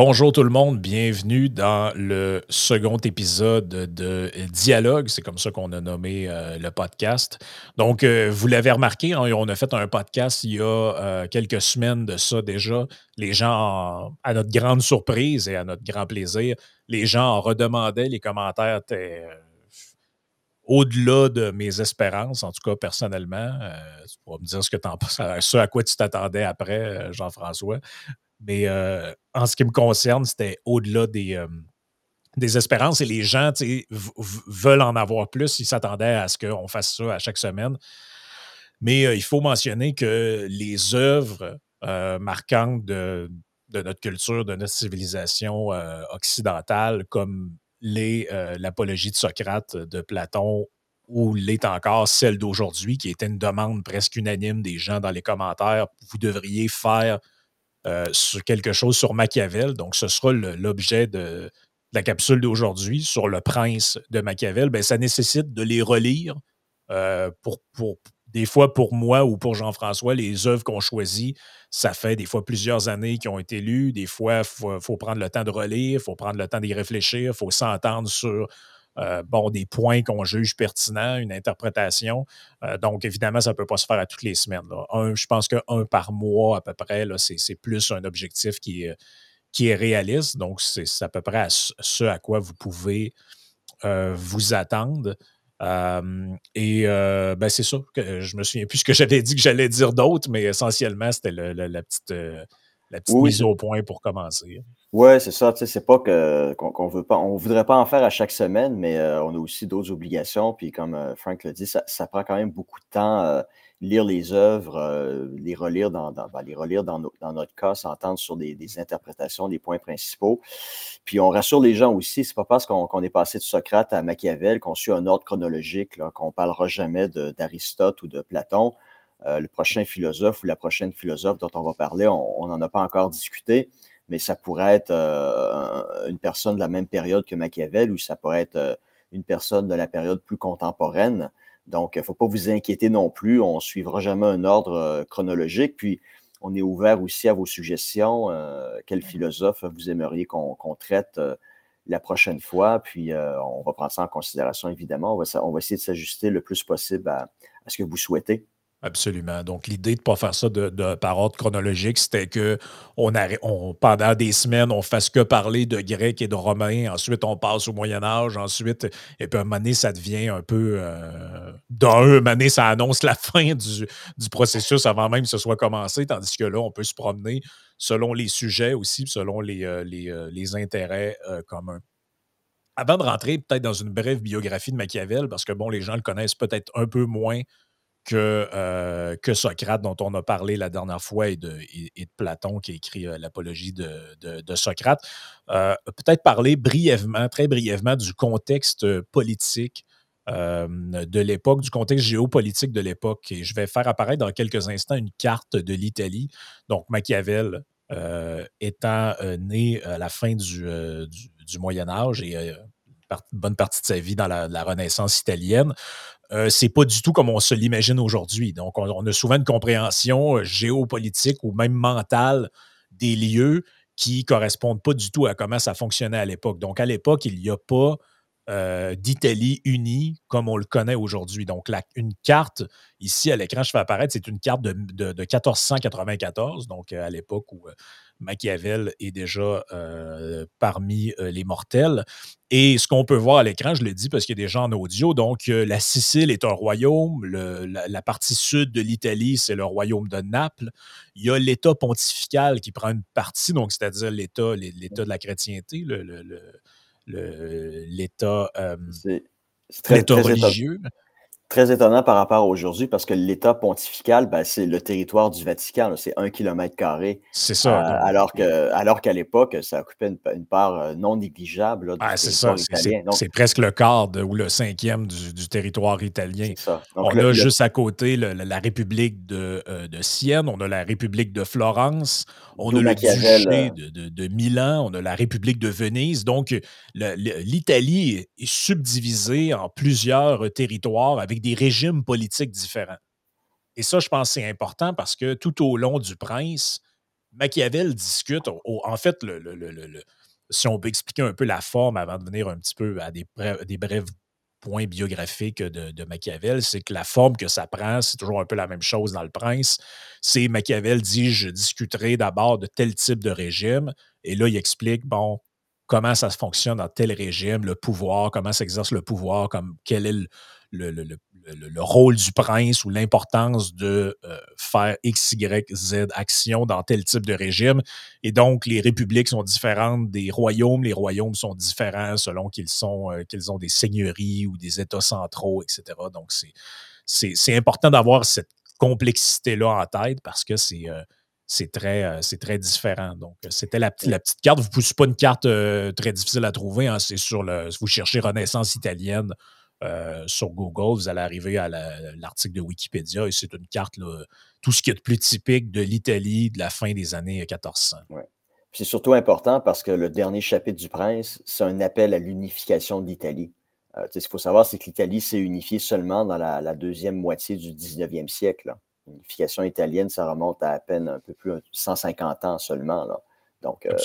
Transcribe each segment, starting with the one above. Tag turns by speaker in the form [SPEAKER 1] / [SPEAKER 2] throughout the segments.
[SPEAKER 1] Bonjour tout le monde, bienvenue dans le second épisode de Dialogue, c'est comme ça qu'on a nommé euh, le podcast. Donc, euh, vous l'avez remarqué, hein, on a fait un podcast il y a euh, quelques semaines de ça déjà. Les gens, à notre grande surprise et à notre grand plaisir, les gens en redemandaient, les commentaires étaient au-delà de mes espérances, en tout cas personnellement. tu pourras me dire ce que en ce à quoi tu t'attendais après, Jean-François. Mais euh, en ce qui me concerne, c'était au-delà des, euh, des espérances et les gens veulent en avoir plus. Ils s'attendaient à ce qu'on fasse ça à chaque semaine. Mais euh, il faut mentionner que les œuvres marquantes de, notre culture, de notre civilisation occidentale, comme l'apologie de Socrate, de Platon, ou l'est encore celle d'aujourd'hui, qui était une demande presque unanime des gens dans les commentaires, vous devriez faire euh, sur quelque chose sur Machiavel. Donc, ce sera l'objet de, la capsule d'aujourd'hui sur le prince de Machiavel. Bien, ça nécessite de les relire. Euh, pour, des fois, pour moi ou pour Jean-François, les œuvres qu'on choisit, ça fait des fois plusieurs années qui ont été lues. Des fois, il faut, faut, prendre le temps de relire, il faut prendre le temps d'y réfléchir, il faut s'entendre sur euh, bon, des points qu'on juge pertinents, une interprétation. Euh, donc, évidemment, ça ne peut pas se faire à toutes les semaines. je pense qu'un par mois à peu près, c'est plus un objectif qui est, qui est réaliste. Donc, c'est à peu près ce à quoi vous pouvez euh, vous attendre. et ben, c'est ça. Que je me souviens plus ce que j'avais dit que j'allais dire d'autre, mais essentiellement, c'était la petite, la petite mise au point pour commencer.
[SPEAKER 2] Oui, c'est ça. Tu sais, c'est pas qu'on veut pas, on voudrait pas en faire à chaque semaine, mais euh, on a aussi d'autres obligations. Puis comme euh, Frank l'a dit, ça, prend quand même beaucoup de temps. Euh, lire les œuvres, les relire dans, ben, les relire dans, notre cas, s'entendre sur des, interprétations, des points principaux. Puis on rassure les gens aussi, c'est pas parce qu'on est passé de Socrate à Machiavel qu'on suit un ordre chronologique, qu'on parlera jamais d'Aristote ou de Platon. le prochain philosophe ou la prochaine philosophe dont on va parler, on n'en a pas encore discuté mais ça pourrait être euh, une personne de la même période que Machiavel ou ça pourrait être euh, une personne de la période plus contemporaine. Donc, il ne faut pas vous inquiéter non plus. On ne suivra jamais un ordre euh, chronologique. Puis, on est ouvert aussi à vos suggestions. quel philosophe vous aimeriez qu'on traite la prochaine fois? Puis, on va prendre ça en considération, évidemment. On va, on va essayer de s'ajuster le plus possible à ce que vous souhaitez.
[SPEAKER 1] Absolument. Donc, l'idée de ne pas faire ça de, par ordre chronologique, c'était que on, on, pendant des semaines, on fasse que parler de grec et de romain. Ensuite, on passe au Moyen Âge. Ensuite, et puis à un moment donné, ça devient un peu... Euh, dans un moment donné, ça annonce la fin du, processus avant même que ce soit commencé. Tandis que là, on peut se promener selon les sujets aussi, selon les, euh, euh, les, intérêts communs. Avant de rentrer peut-être dans une brève biographie de Machiavel, parce que bon, les gens le connaissent peut-être un peu moins que, euh, que Socrate, dont on a parlé la dernière fois, et de, Platon, qui a écrit euh, l'apologie de, Socrate. Euh, peut-être parler brièvement, très brièvement, du contexte politique de l'époque, du contexte géopolitique de l'époque. Et je vais faire apparaître dans quelques instants une carte de l'Italie. Donc, Machiavel étant né à la fin du, du, Moyen Âge et une bonne partie de sa vie dans la Renaissance italienne. Euh, c'est pas du tout comme on se l'imagine aujourd'hui. Donc, on, a souvent une compréhension euh, géopolitique ou même mentale des lieux qui correspondent pas du tout à comment ça fonctionnait à l'époque. Donc, à l'époque, il n'y a pas euh, d'Italie unie comme on le connaît aujourd'hui. Donc, une carte, ici à l'écran, je fais apparaître, c'est une carte de, de, 1494, donc à l'époque où Machiavel est déjà euh, parmi euh, les mortels. Et ce qu'on peut voir à l'écran, je le dis parce qu'il y a des gens en audio, donc euh, la Sicile est un royaume, la, partie sud de l'Italie, c'est le royaume de Naples. Il y a l'État pontifical qui prend une partie, donc c'est-à-dire l'État, l'État de la chrétienté, l'État religieux
[SPEAKER 2] très étonnant par rapport à aujourd'hui parce que l'État pontifical, ben, c'est le territoire du Vatican, c'est un kilomètre carré.
[SPEAKER 1] C'est ça.
[SPEAKER 2] Euh, alors que, alors qu'à l'époque, ça occupait une, part euh, non négligeable
[SPEAKER 1] ah, c'est ça. C'est presque le quart ou le cinquième du, territoire italien. Ça. on a juste à côté la République de, euh, de, Sienne, on a la République de Florence, on a le duché de, de, Milan, on a la République de Venise. Donc, l'Italie est subdivisée en plusieurs territoires avec des régimes politiques différents. Et ça, je pense c'est important parce que tout au long du prince, Machiavel discute, en fait, le, si on peut expliquer un peu la forme avant de venir un petit peu à des, des brefs point biographique de, Machiavel, c'est que la forme que ça prend, c'est toujours un peu la même chose dans Le Prince. C'est Machiavel dit Je discuterai d'abord de tel type de régime. Et là, il explique, bon, comment ça fonctionne dans tel régime, le pouvoir, comment s'exerce le pouvoir, comme quel est le, rôle du prince ou l'importance de euh, faire X, Y, Z action dans tel type de régime. Et donc, les républiques sont différentes des royaumes. Les royaumes sont différents selon qu'ils sont euh, qu'ils ont des seigneuries ou des États centraux, etc. Donc, c'est important d'avoir cette complexité-là en tête parce que c'est euh, c'est très, c'est très différent. Donc, c'était la, petite carte. Vous ne pas une carte très difficile à trouver. Hein. C'est sur le. Vous cherchez Renaissance italienne, euh, sur Google, vous allez arriver à l'article de Wikipédia et c'est une carte, tout ce qui est de plus typique de l'Italie de la fin des années 1400.
[SPEAKER 2] C'est surtout important parce que le dernier chapitre du Prince, c'est un appel à l'unification de l'Italie. Euh, ce qu'il faut savoir, c'est que l'Italie s'est unifiée seulement dans la, deuxième moitié du 19e siècle. L'unification italienne, ça remonte à à peine un peu plus de 150 ans seulement. Donc, euh,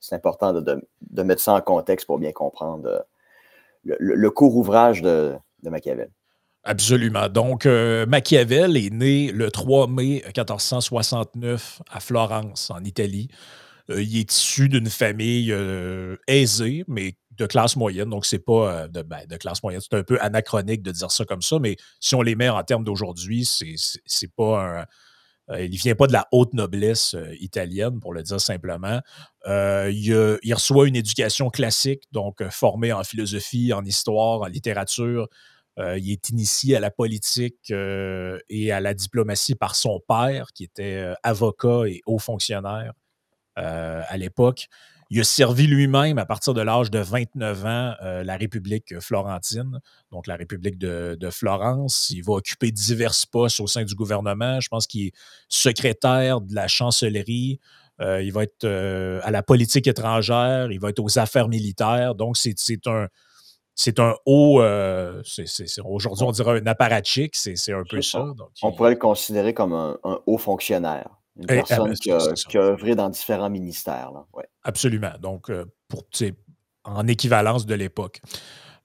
[SPEAKER 2] c'est important de, de, mettre ça en contexte pour bien comprendre le, court ouvrage de, Machiavel.
[SPEAKER 1] Absolument. Donc, euh, Machiavel est né le 3 mai 1469 à Florence, en Italie. Euh, il est issu d'une famille euh, aisée, mais de classe moyenne. Donc, c'est pas de, ben, de, classe moyenne. C'est un peu anachronique de dire ça comme ça, mais si on les met en termes d'aujourd'hui, c'est pas un il ne vient pas de la haute noblesse euh, italienne, pour le dire simplement. Euh, il, reçoit une éducation classique, donc formé en philosophie, en histoire, en littérature. il est initié à la politique et à la diplomatie par son père, qui était avocat et haut fonctionnaire à l'époque. Il a servi lui-même à partir de l'âge de 29 ans euh, la République florentine, donc la République de, Florence. Il va occuper divers postes au sein du gouvernement. Je pense qu'il est secrétaire de la chancellerie. Euh, il va être euh, à la politique étrangère. Il va être aux affaires militaires. Donc, c'est un. C'est un haut, aujourd'hui on dirait un apparatchik, c'est un peu ça.
[SPEAKER 2] on pourrait le considérer comme un haut fonctionnaire. Une eh, personne qui, a, œuvré dans différents ministères.
[SPEAKER 1] Absolument. Donc, euh, pour, en équivalence de l'époque.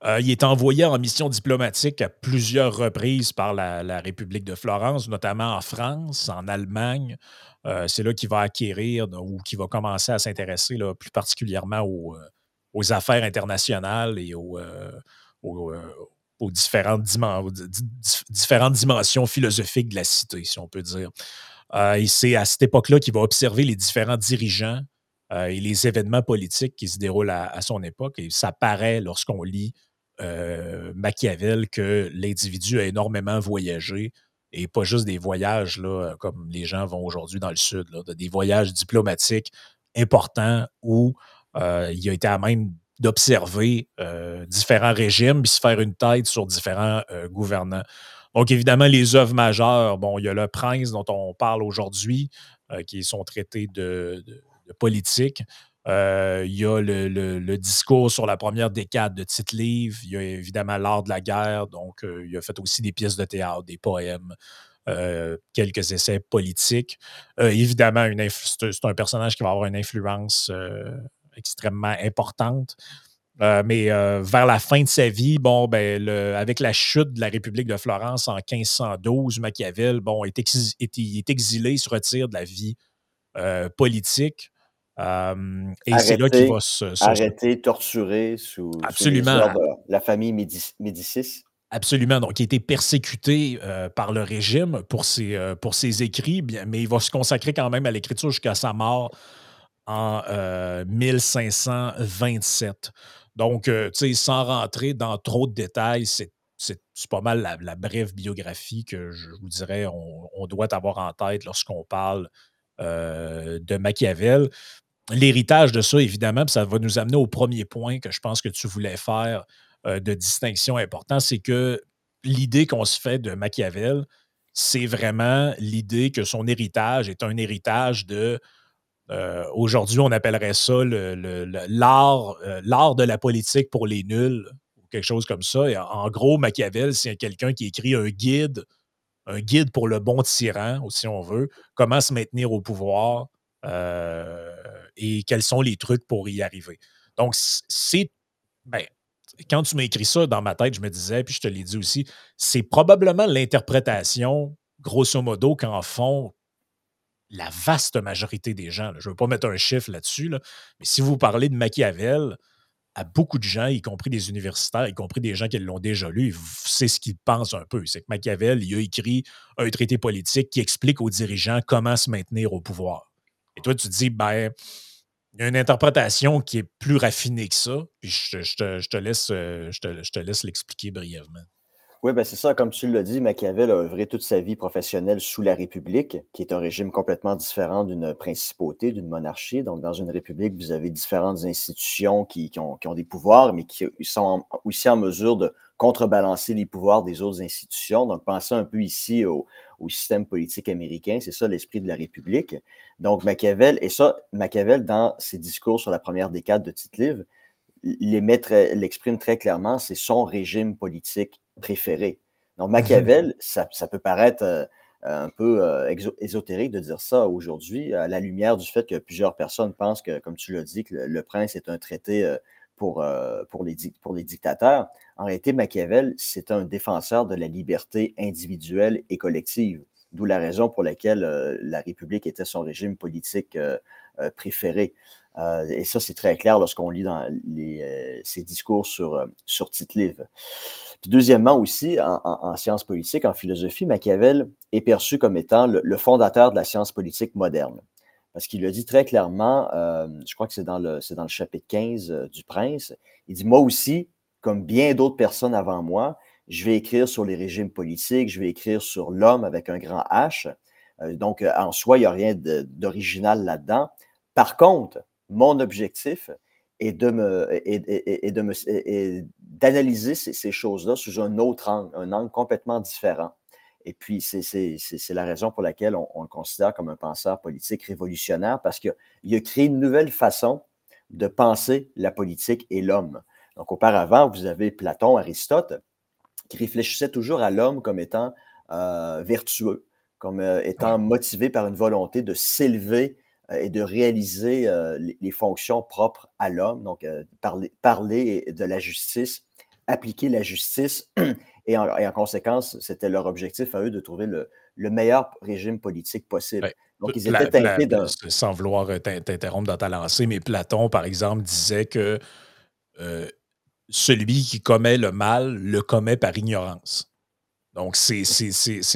[SPEAKER 1] Euh, il est envoyé en mission diplomatique à plusieurs reprises par la, République de Florence, notamment en France, en Allemagne. Euh, c'est là qu'il va acquérir ou qu'il va commencer à s'intéresser plus particulièrement aux, affaires internationales et aux, différentes, différentes dimensions philosophiques de la cité, si on peut dire. Euh, et c'est à cette époque-là qu'il va observer les différents dirigeants euh, et les événements politiques qui se déroulent à, son époque. Et ça paraît lorsqu'on lit euh, Machiavel que l'individu a énormément voyagé et pas juste des voyages là, comme les gens vont aujourd'hui dans le Sud, des voyages diplomatiques importants où il a été à même d'observer différents régimes puis se faire une tête sur différents gouvernants. Donc, évidemment, les œuvres majeures, bon, il y a le prince dont on parle aujourd'hui, euh, qui sont traités de, politique. Euh, il y a le, discours sur la première décade de Tite-Livre. Il y a évidemment l'art de la guerre. Donc, euh, il a fait aussi des pièces de théâtre, des poèmes, quelques essais politiques. évidemment, c'est un personnage qui va avoir une influence extrêmement importante. Euh, mais euh, vers la fin de sa vie, bon, ben, avec la chute de la République de Florence en 1512, Machiavel, bon, est, est, exilé, il se retire de la vie euh, politique.
[SPEAKER 2] et c'est là qu'il va se, Arrêté, torturé sous, Absolument. la famille Médicis.
[SPEAKER 1] Absolument. Donc, il a été persécuté par le régime pour ses, pour ses écrits, mais il va se consacrer quand même à l'écriture jusqu'à sa mort en 1527. Donc, euh, tu sais, sans rentrer dans trop de détails, c'est pas mal la, brève biographie que je vous dirais on, doit avoir en tête lorsqu'on parle euh, de Machiavel. L'héritage de ça, évidemment, ça va nous amener au premier point que je pense que tu voulais faire euh, de distinction important, c'est que l'idée qu'on se fait de Machiavel, c'est vraiment l'idée que son héritage est un héritage de euh, aujourd'hui, on appellerait ça euh, l'art de la politique pour les nuls, ou quelque chose comme ça. En, gros, Machiavel, c'est quelqu'un qui écrit un guide, un guide pour le bon tyran, si on veut, comment se maintenir au pouvoir et quels sont les trucs pour y arriver. Donc, c'est. Ben, quand tu m'as écrit ça dans ma tête, je me disais, puis je te l'ai dit aussi, c'est probablement l'interprétation, grosso modo, qu'en font la vaste majorité des gens. Je ne veux pas mettre un chiffre là-dessus, mais si vous parlez de Machiavel, à beaucoup de gens, y compris des universitaires, y compris des gens qui l'ont déjà lu, c'est ce qu'ils pensent un peu. C'est que Machiavel, il a écrit un traité politique qui explique aux dirigeants comment se maintenir au pouvoir. Et toi, tu te dis, ben, il y a une interprétation qui est plus raffinée que ça, puis je, te, laisse, je te laisse l'expliquer brièvement.
[SPEAKER 2] Oui, ben c'est ça, comme tu l'as dit, Machiavel a œuvré toute sa vie professionnelle sous la République, qui est un régime complètement différent d'une principauté, d'une monarchie. Donc, dans une république, vous avez différentes institutions qui, ont, des pouvoirs, mais qui sont aussi en mesure de contrebalancer les pouvoirs des autres institutions. Donc, pensez un peu ici au, système politique américain, c'est ça l'esprit de la République. Donc, Machiavel, et ça, Machiavel, dans ses discours sur la première décade de Tite-Livre, l'exprime très clairement, c'est son régime politique préféré. Donc. Machiavel, ça, peut paraître euh, un peu euh, ésotérique de dire ça aujourd'hui, à la lumière du fait que plusieurs personnes pensent que, comme tu l'as dit, que le, prince est un traité euh, pour, pour, les, pour les dictateurs. En réalité, Machiavel, c'est un défenseur de la liberté individuelle et collective, d'où la raison pour laquelle la République était son régime politique préféré. Euh, et ça, c'est très clair lorsqu'on lit dans les, ses euh, discours sur, euh, sur Tite-Livre. Puis deuxièmement aussi, en, sciences politiques, en philosophie, Machiavel est perçu comme étant le, fondateur de la science politique moderne. Parce qu'il le dit très clairement, je crois que c'est dans, dans le chapitre 15 du Prince, il dit, moi aussi, comme bien d'autres personnes avant moi, je vais écrire sur les régimes politiques, je vais écrire sur l'homme avec un grand H. donc, en soi, il n'y a rien d'original là-dedans. Par contre, mon objectif est de me de d'analyser ces, choses-là sous un autre angle, un angle complètement différent. Et puis, c'est la raison pour laquelle on, le considère comme un penseur politique révolutionnaire, parce qu'il a créé une nouvelle façon de penser la politique et l'homme. Donc, auparavant, vous avez Platon, Aristote, qui réfléchissait toujours à l'homme comme étant euh, vertueux, comme euh, étant motivé par une volonté de s'élever et de réaliser euh, les, fonctions propres à l'homme, donc euh, parler, parler, de la justice, appliquer la justice, et en, conséquence, c'était leur objectif à eux de trouver le, meilleur régime politique possible.
[SPEAKER 1] Donc, ils étaient teintés de... Sans vouloir t'interrompre dans ta lancée, mais Platon, par exemple, disait que celui qui commet le mal le commet par ignorance. Donc, c'est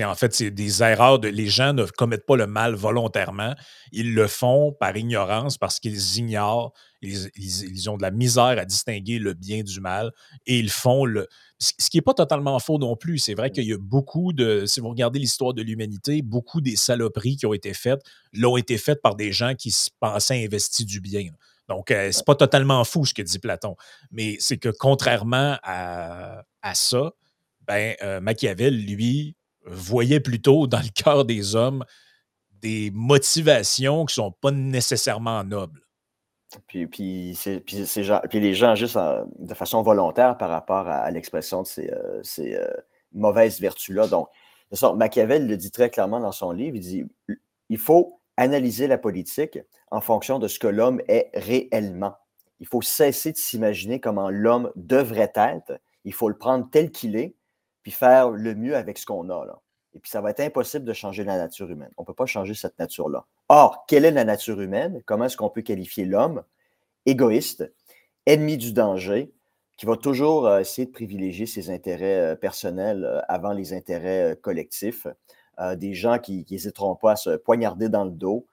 [SPEAKER 1] en fait c'est des erreurs. De, les gens ne commettent pas le mal volontairement. Ils le font par ignorance parce qu'ils ignorent, ils, ont de la misère à distinguer le bien du mal et ils font le. Ce qui n'est pas totalement faux non plus. C'est vrai qu'il y a beaucoup de. Si vous regardez l'histoire de l'humanité, beaucoup des saloperies qui ont été faites l'ont été faites par des gens qui se pensaient investis du bien. Donc, euh, c'est pas totalement fou ce que dit Platon. Mais c'est que contrairement à, à ça, ben, euh, Machiavel, lui, voyait plutôt dans le cœur des hommes des motivations qui ne sont pas nécessairement nobles.
[SPEAKER 2] Puis, puis, puis, les gens agissent de façon volontaire par rapport à, l'expression de ces, euh, euh, mauvaises vertus-là. Donc, Machiavel le dit très clairement dans son livre, il dit il faut analyser la politique en fonction de ce que l'homme est réellement. Il faut cesser de s'imaginer comment l'homme devrait être. Il faut le prendre tel qu'il est puis faire le mieux avec ce qu'on a. Là. Et puis, ça va être impossible de changer la nature humaine. On ne peut pas changer cette nature-là. Or, quelle est la nature humaine? Comment est-ce qu'on peut qualifier l'homme? Égoïste, ennemi du danger, qui va toujours euh, essayer de privilégier ses intérêts euh, personnels euh, avant les intérêts collectifs. des gens qui n'hésiteront pas à se poignarder dans le dos.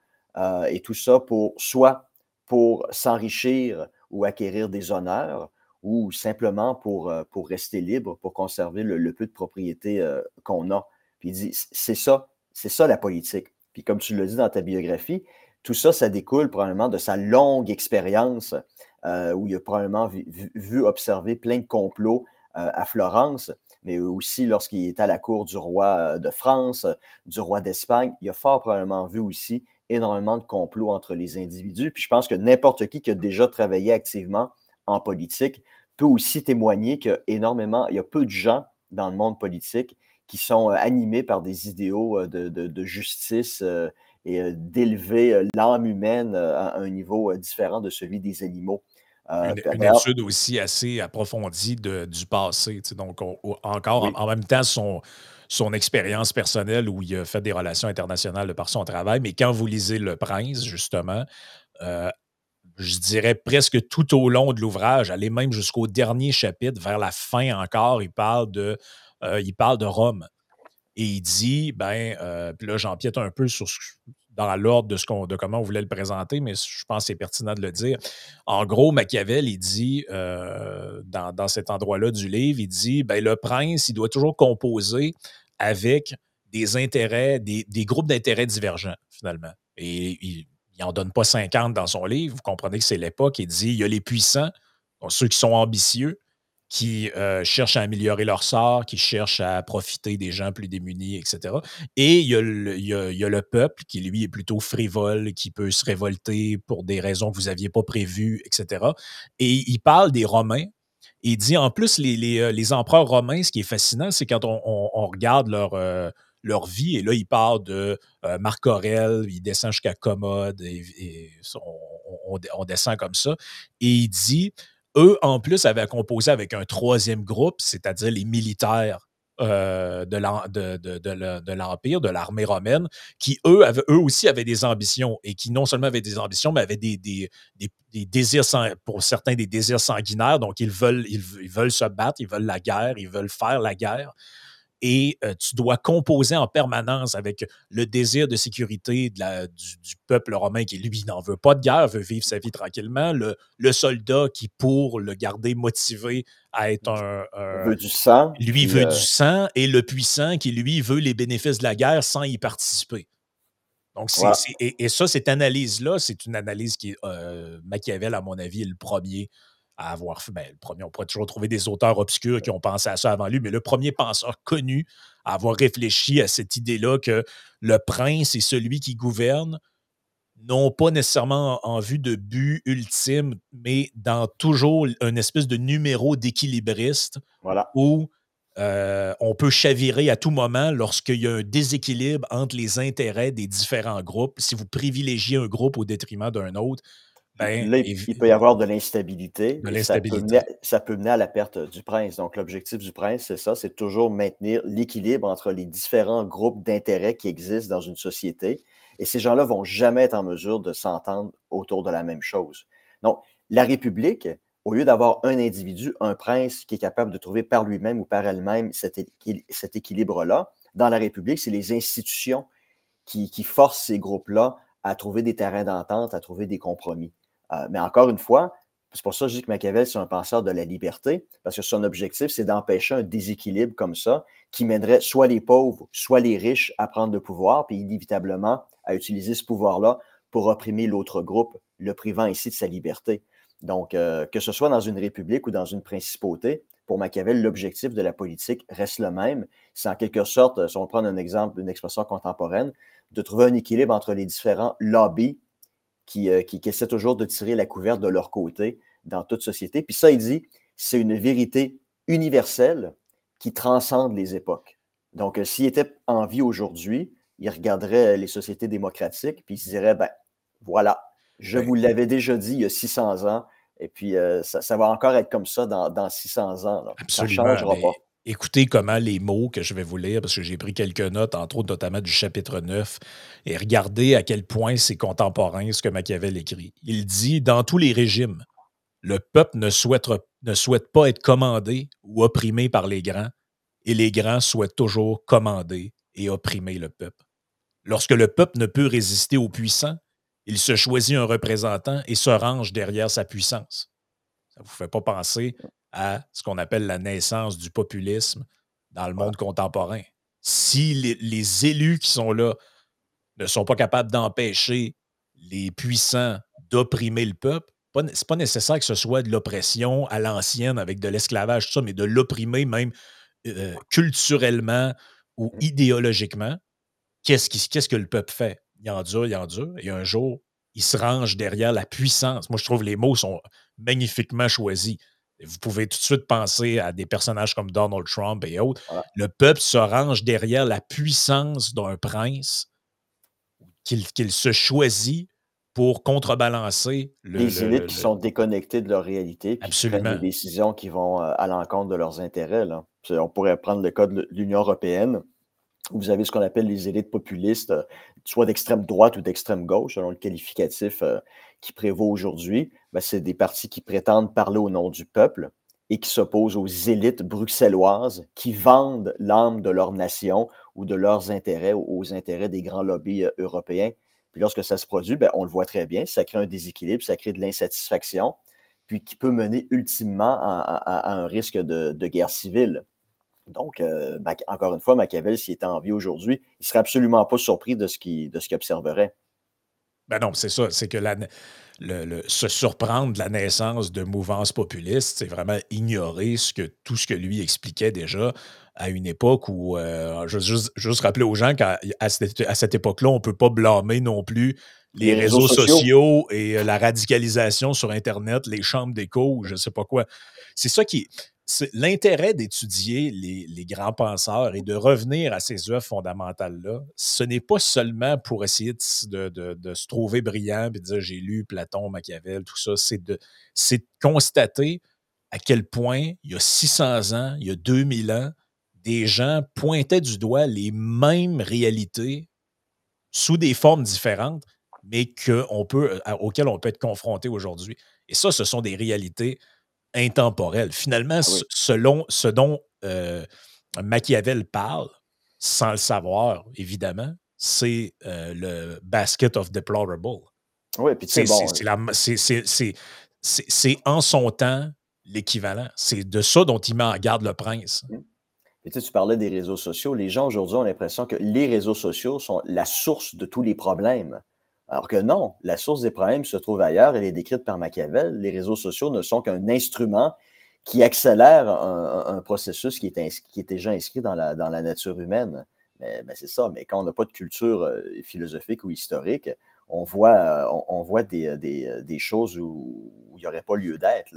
[SPEAKER 2] et tout ça pour soit pour s'enrichir ou acquérir des honneurs, ou simplement pour, euh, pour rester libre, pour conserver le, peu de propriété euh, qu'on a. Puis il dit, c'est ça, c'est ça la politique. Puis comme tu le dis dans ta biographie, tout ça, ça découle probablement de sa longue expérience euh, où il a probablement vu, vu, observer plein de complots à Florence, mais aussi lorsqu'il est à la cour du roi de France, du roi d'Espagne, il a fort probablement vu aussi énormément de complots entre les individus. Puis je pense que n'importe qui qui a déjà travaillé activement en politique peut aussi témoigner qu'il y a énormément, il y a peu de gens dans le monde politique qui sont euh, animés par des idéaux euh, de, justice euh, et d'élever l'âme humaine à un niveau différent de celui des animaux.
[SPEAKER 1] Une, étude aussi assez approfondie du passé. Donc, encore en, même temps, son, son expérience personnelle où il a fait des relations internationales de par son travail. Mais quand vous lisez Le Prince, justement, je dirais presque tout au long de l'ouvrage, aller même jusqu'au dernier chapitre, vers la fin encore, il parle de, euh, il parle de Rome. Et il dit, ben, euh, puis là, j'empiète un peu sur dans l'ordre de, ce qu'on, de comment on voulait le présenter, mais je pense que c'est pertinent de le dire. En gros, Machiavel, il dit, euh, dans, cet endroit-là du livre, il dit, ben, le prince, il doit toujours composer avec des intérêts, des, des groupes d'intérêts divergents, finalement. Et il, il n'en donne pas 50 dans son livre. Vous comprenez que c'est l'époque. Il dit il y a les puissants, ceux qui sont ambitieux, qui euh, cherchent à améliorer leur sort, qui cherchent à profiter des gens plus démunis, etc. Et il y, a le, peuple qui, lui, est plutôt frivole, qui peut se révolter pour des raisons que vous n'aviez pas prévues, etc. Et il parle des Romains. il dit en plus, les, euh, empereurs romains, ce qui est fascinant, c'est quand on, regarde leur, euh, leur vie. Et là, il part de euh, Marc Aurel, il descend jusqu'à Commode, et, on, descend comme ça. Et il dit, eux, en plus, avaient composé avec un troisième groupe, c'est-à-dire les militaires euh, de l'Empire, de l'armée romaine, qui, eux, eux aussi avaient des ambitions et qui non seulement avaient des ambitions, mais avaient des, des, désirs, pour certains, des désirs sanguinaires. Donc, ils veulent, ils, veulent se battre, ils veulent la guerre, ils veulent faire la guerre et euh, tu dois composer en permanence avec le désir de sécurité de la, du, peuple romain qui, lui, n'en veut pas de guerre, veut vivre sa vie tranquillement, le, soldat qui, pour le garder motivé à être un...
[SPEAKER 2] veut du sang.
[SPEAKER 1] Lui veut du euh sang, et le puissant qui, lui, veut les bénéfices de la guerre sans y participer. Donc, et, ça, cette analyse-là, c'est une analyse qui, euh, Machiavel, à mon avis, est le premier à avoir fait. Ben, le premier, on pourrait toujours trouver des auteurs obscurs qui ont pensé à ça avant lui, mais le premier penseur connu à avoir réfléchi à cette idée-là que le prince est celui qui gouverne, non pas nécessairement en, vue de but ultime, mais dans toujours une espèce de numéro d'équilibriste
[SPEAKER 2] voilà.
[SPEAKER 1] où euh, on peut chavirer à tout moment lorsqu'il y a un déséquilibre entre les intérêts des différents groupes. Si vous privilégiez un groupe au détriment d'un autre,
[SPEAKER 2] ben, il, peut y avoir de l'instabilité. Ça, peut mener à la perte du prince. Donc, l'objectif du prince, c'est ça, c'est toujours maintenir l'équilibre entre les différents groupes d'intérêts qui existent dans une société. Et ces gens-là vont jamais être en mesure de s'entendre autour de la même chose. Donc, la République, au lieu d'avoir un individu, un prince qui est capable de trouver par lui-même ou par elle-même cet, équilibre-là, dans la République, c'est les institutions qui forcent ces groupes-là à trouver des terrains d'entente, à trouver des compromis. Euh, mais encore une fois, c'est pour ça que je dis que Machiavel, c'est un penseur de la liberté, parce que son objectif, c'est d'empêcher un déséquilibre comme ça qui mènerait soit les pauvres, soit les riches à prendre le pouvoir, puis inévitablement à utiliser ce pouvoir-là pour opprimer l'autre groupe, le privant ici de sa liberté. Donc, euh, que ce soit dans une république ou dans une principauté, pour Machiavel, l'objectif de la politique reste le même. C'est en quelque sorte, si on prend un exemple, une expression contemporaine, de trouver un équilibre entre les différents lobbies euh, qui, essaient toujours de tirer la couverte de leur côté dans toute société. Puis ça, il dit, c'est une vérité universelle qui transcende les époques. Donc, euh, s'il était en vie aujourd'hui, il regarderait les sociétés démocratiques, puis il se dirait, ben voilà, je vous l'avais déjà dit il y a 600 ans, et puis euh, ça, va encore être comme ça dans, dans 600 ans. Ça ne changera pas
[SPEAKER 1] écoutez comment les mots que je vais vous lire, parce que j'ai pris quelques notes, entre autres notamment du chapitre 9, et regardez à quel point c'est contemporain ce que Machiavel écrit. Il dit Dans tous les régimes, le peuple ne souhaite, ne souhaite pas être commandé ou opprimé par les grands, et les grands souhaitent toujours commander et opprimer le peuple. Lorsque le peuple ne peut résister aux puissants, il se choisit un représentant et se range derrière sa puissance. Ça ne vous fait pas penser à ce qu'on appelle la naissance du populisme dans le monde contemporain. Si les, élus qui sont là ne sont pas capables d'empêcher les puissants d'opprimer le peuple, ce n'est pas nécessaire que ce soit de l'oppression à l'ancienne avec de l'esclavage, tout ça, mais de l'opprimer même euh, culturellement ou mmh. idéologiquement. Qu'est-ce, que le peuple fait? Il endure, il endure, et un jour, il se range derrière la puissance. Moi, je trouve que les mots sont magnifiquement choisis. Vous pouvez tout de suite penser à des personnages comme Donald Trump et autres. Le peuple se range derrière la puissance d'un prince. qu'il se choisit pour contrebalancer le
[SPEAKER 2] Des
[SPEAKER 1] le
[SPEAKER 2] élites
[SPEAKER 1] le
[SPEAKER 2] qui
[SPEAKER 1] le
[SPEAKER 2] sont déconnectées de leur réalité puis qui prennent des décisions qui vont, heu, à l'encontre de leurs intérêts, là. On pourrait prendre le cas de l'U l'Union européenne, où vous avez ce qu'on appelle les élites populistes, heu, soit d'extrême droite ou d'extrême gauche, selon le qualificatif, heu, qui prévaut aujourd'hui. Ben, c'est des partis qui prétendent parler au nom du peuple et qui s'opposent aux élites bruxelloises qui vendent l'âme de leur nation ou de leurs intérêts aux intérêts des grands lobbies, heu, européens. Puis lorsque ça se produit, ben, on le voit très bien, ça crée un déséquilibre, ça crée de l'insatisfaction, puis qui peut mener ultimement à un risque de guerre civile. Donc, Mac encore une fois, Machiavel, s'il était en vie aujourd'hui, il serait absolument pas surpris de ce qu'il observerait.
[SPEAKER 1] Ben non, c'est ça, c'est que la le le se surprendre de la naissance de mouvances populistes, c'est vraiment ignorer ce que tout ce que lui expliquait déjà à une époque où, heu, je veux juste juste rappeler aux gens qu'à à cette à cette époque-là, on peut pas blâmer non plus les
[SPEAKER 2] Les réseaux
[SPEAKER 1] réseaux
[SPEAKER 2] sociaux.
[SPEAKER 1] sociaux et heu, la radicalisation sur internet, les chambres d'écho ou je sais pas quoi. C'est ça qui l'intérêt d'étudier les grands penseurs et de revenir à ces œuvres fondamentales-là, ce n'est pas seulement pour essayer de se trouver brillant puis de dire: «J'ai lu Platon, Machiavel», tout ça. C'est de constater à quel point, il y a 600 ans, il y a 2000 ans, des gens pointaient du doigt les mêmes réalités sous des formes différentes, mais peut, auxquelles on peut être confronté aujourd'hui. Et ça, ce sont des réalités intemporelles. Finalement,
[SPEAKER 2] Ah oui.
[SPEAKER 1] selon ce dont, heu, Machiavel parle, sans le savoir évidemment, c'est, heu, le basket of deplorable.
[SPEAKER 2] Oui, puis
[SPEAKER 1] C'est c'est
[SPEAKER 2] bon,
[SPEAKER 1] en son temps l'équivalent. C'est de ça dont il met en garde le prince.
[SPEAKER 2] Mmh. Et tu sais, tu parlais des réseaux sociaux. Les gens aujourd'hui ont l'impression que les réseaux sociaux sont la source de tous les problèmes. Alors que non, la source des problèmes se trouve ailleurs, elle est décrite par Machiavel. Les réseaux sociaux ne sont qu'un instrument qui accélère un processus qui est déjà inscrit dans la nature humaine. Mais c'est ça, mais quand on n'a pas de culture, heu, philosophique ou historique, on voit, on voit des, choses où il y aurait pas lieu d'être.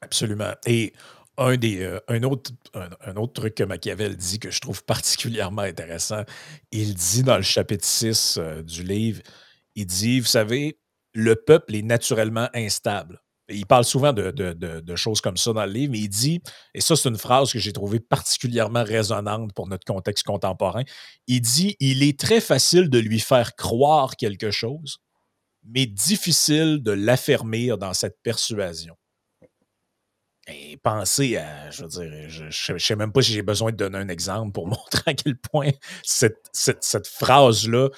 [SPEAKER 1] Absolument et un des, autre truc que Machiavel dit que je trouve particulièrement intéressant, il dit dans le chapitre 6, heu, du livre, il dit: «Vous savez, le peuple est naturellement instable». Il parle souvent de choses comme ça dans le livre, mais il dit et ça, c'est une phrase que j'ai trouvée particulièrement résonante pour notre contexte contemporain. Il dit: «Il est très facile de lui faire croire quelque chose, mais difficile de l'affermir dans cette persuasion». Et pensez à je veux dire, je je sais même pas si j'ai besoin de donner un exemple pour montrer à quel point cette phrase-là